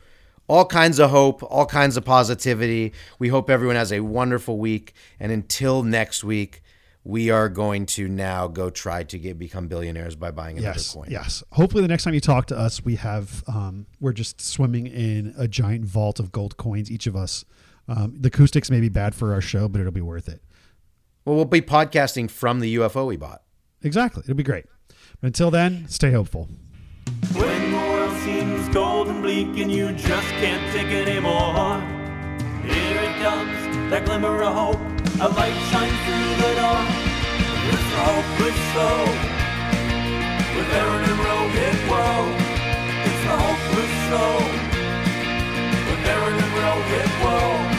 All kinds of hope, all kinds of positivity. We hope everyone has a wonderful week. And until next week, we are going to now go try to get become billionaires by buying another yes, coin. yes. Hopefully, the next time you talk to us, we have um, we're just swimming in a giant vault of gold coins, each of us. Um, the acoustics may be bad for our show, but it'll be worth it. Well, we'll be podcasting from the UFO we bought. Exactly, it'll be great. But until then, stay hopeful. When the world seems cold and bleak and you just can't take anymore Here it comes, that glimmer of hope A light shines through the door It's the hopeless show With Aaron and Rogan, woe. It's the hopeless show With Aaron and Rogan, woe.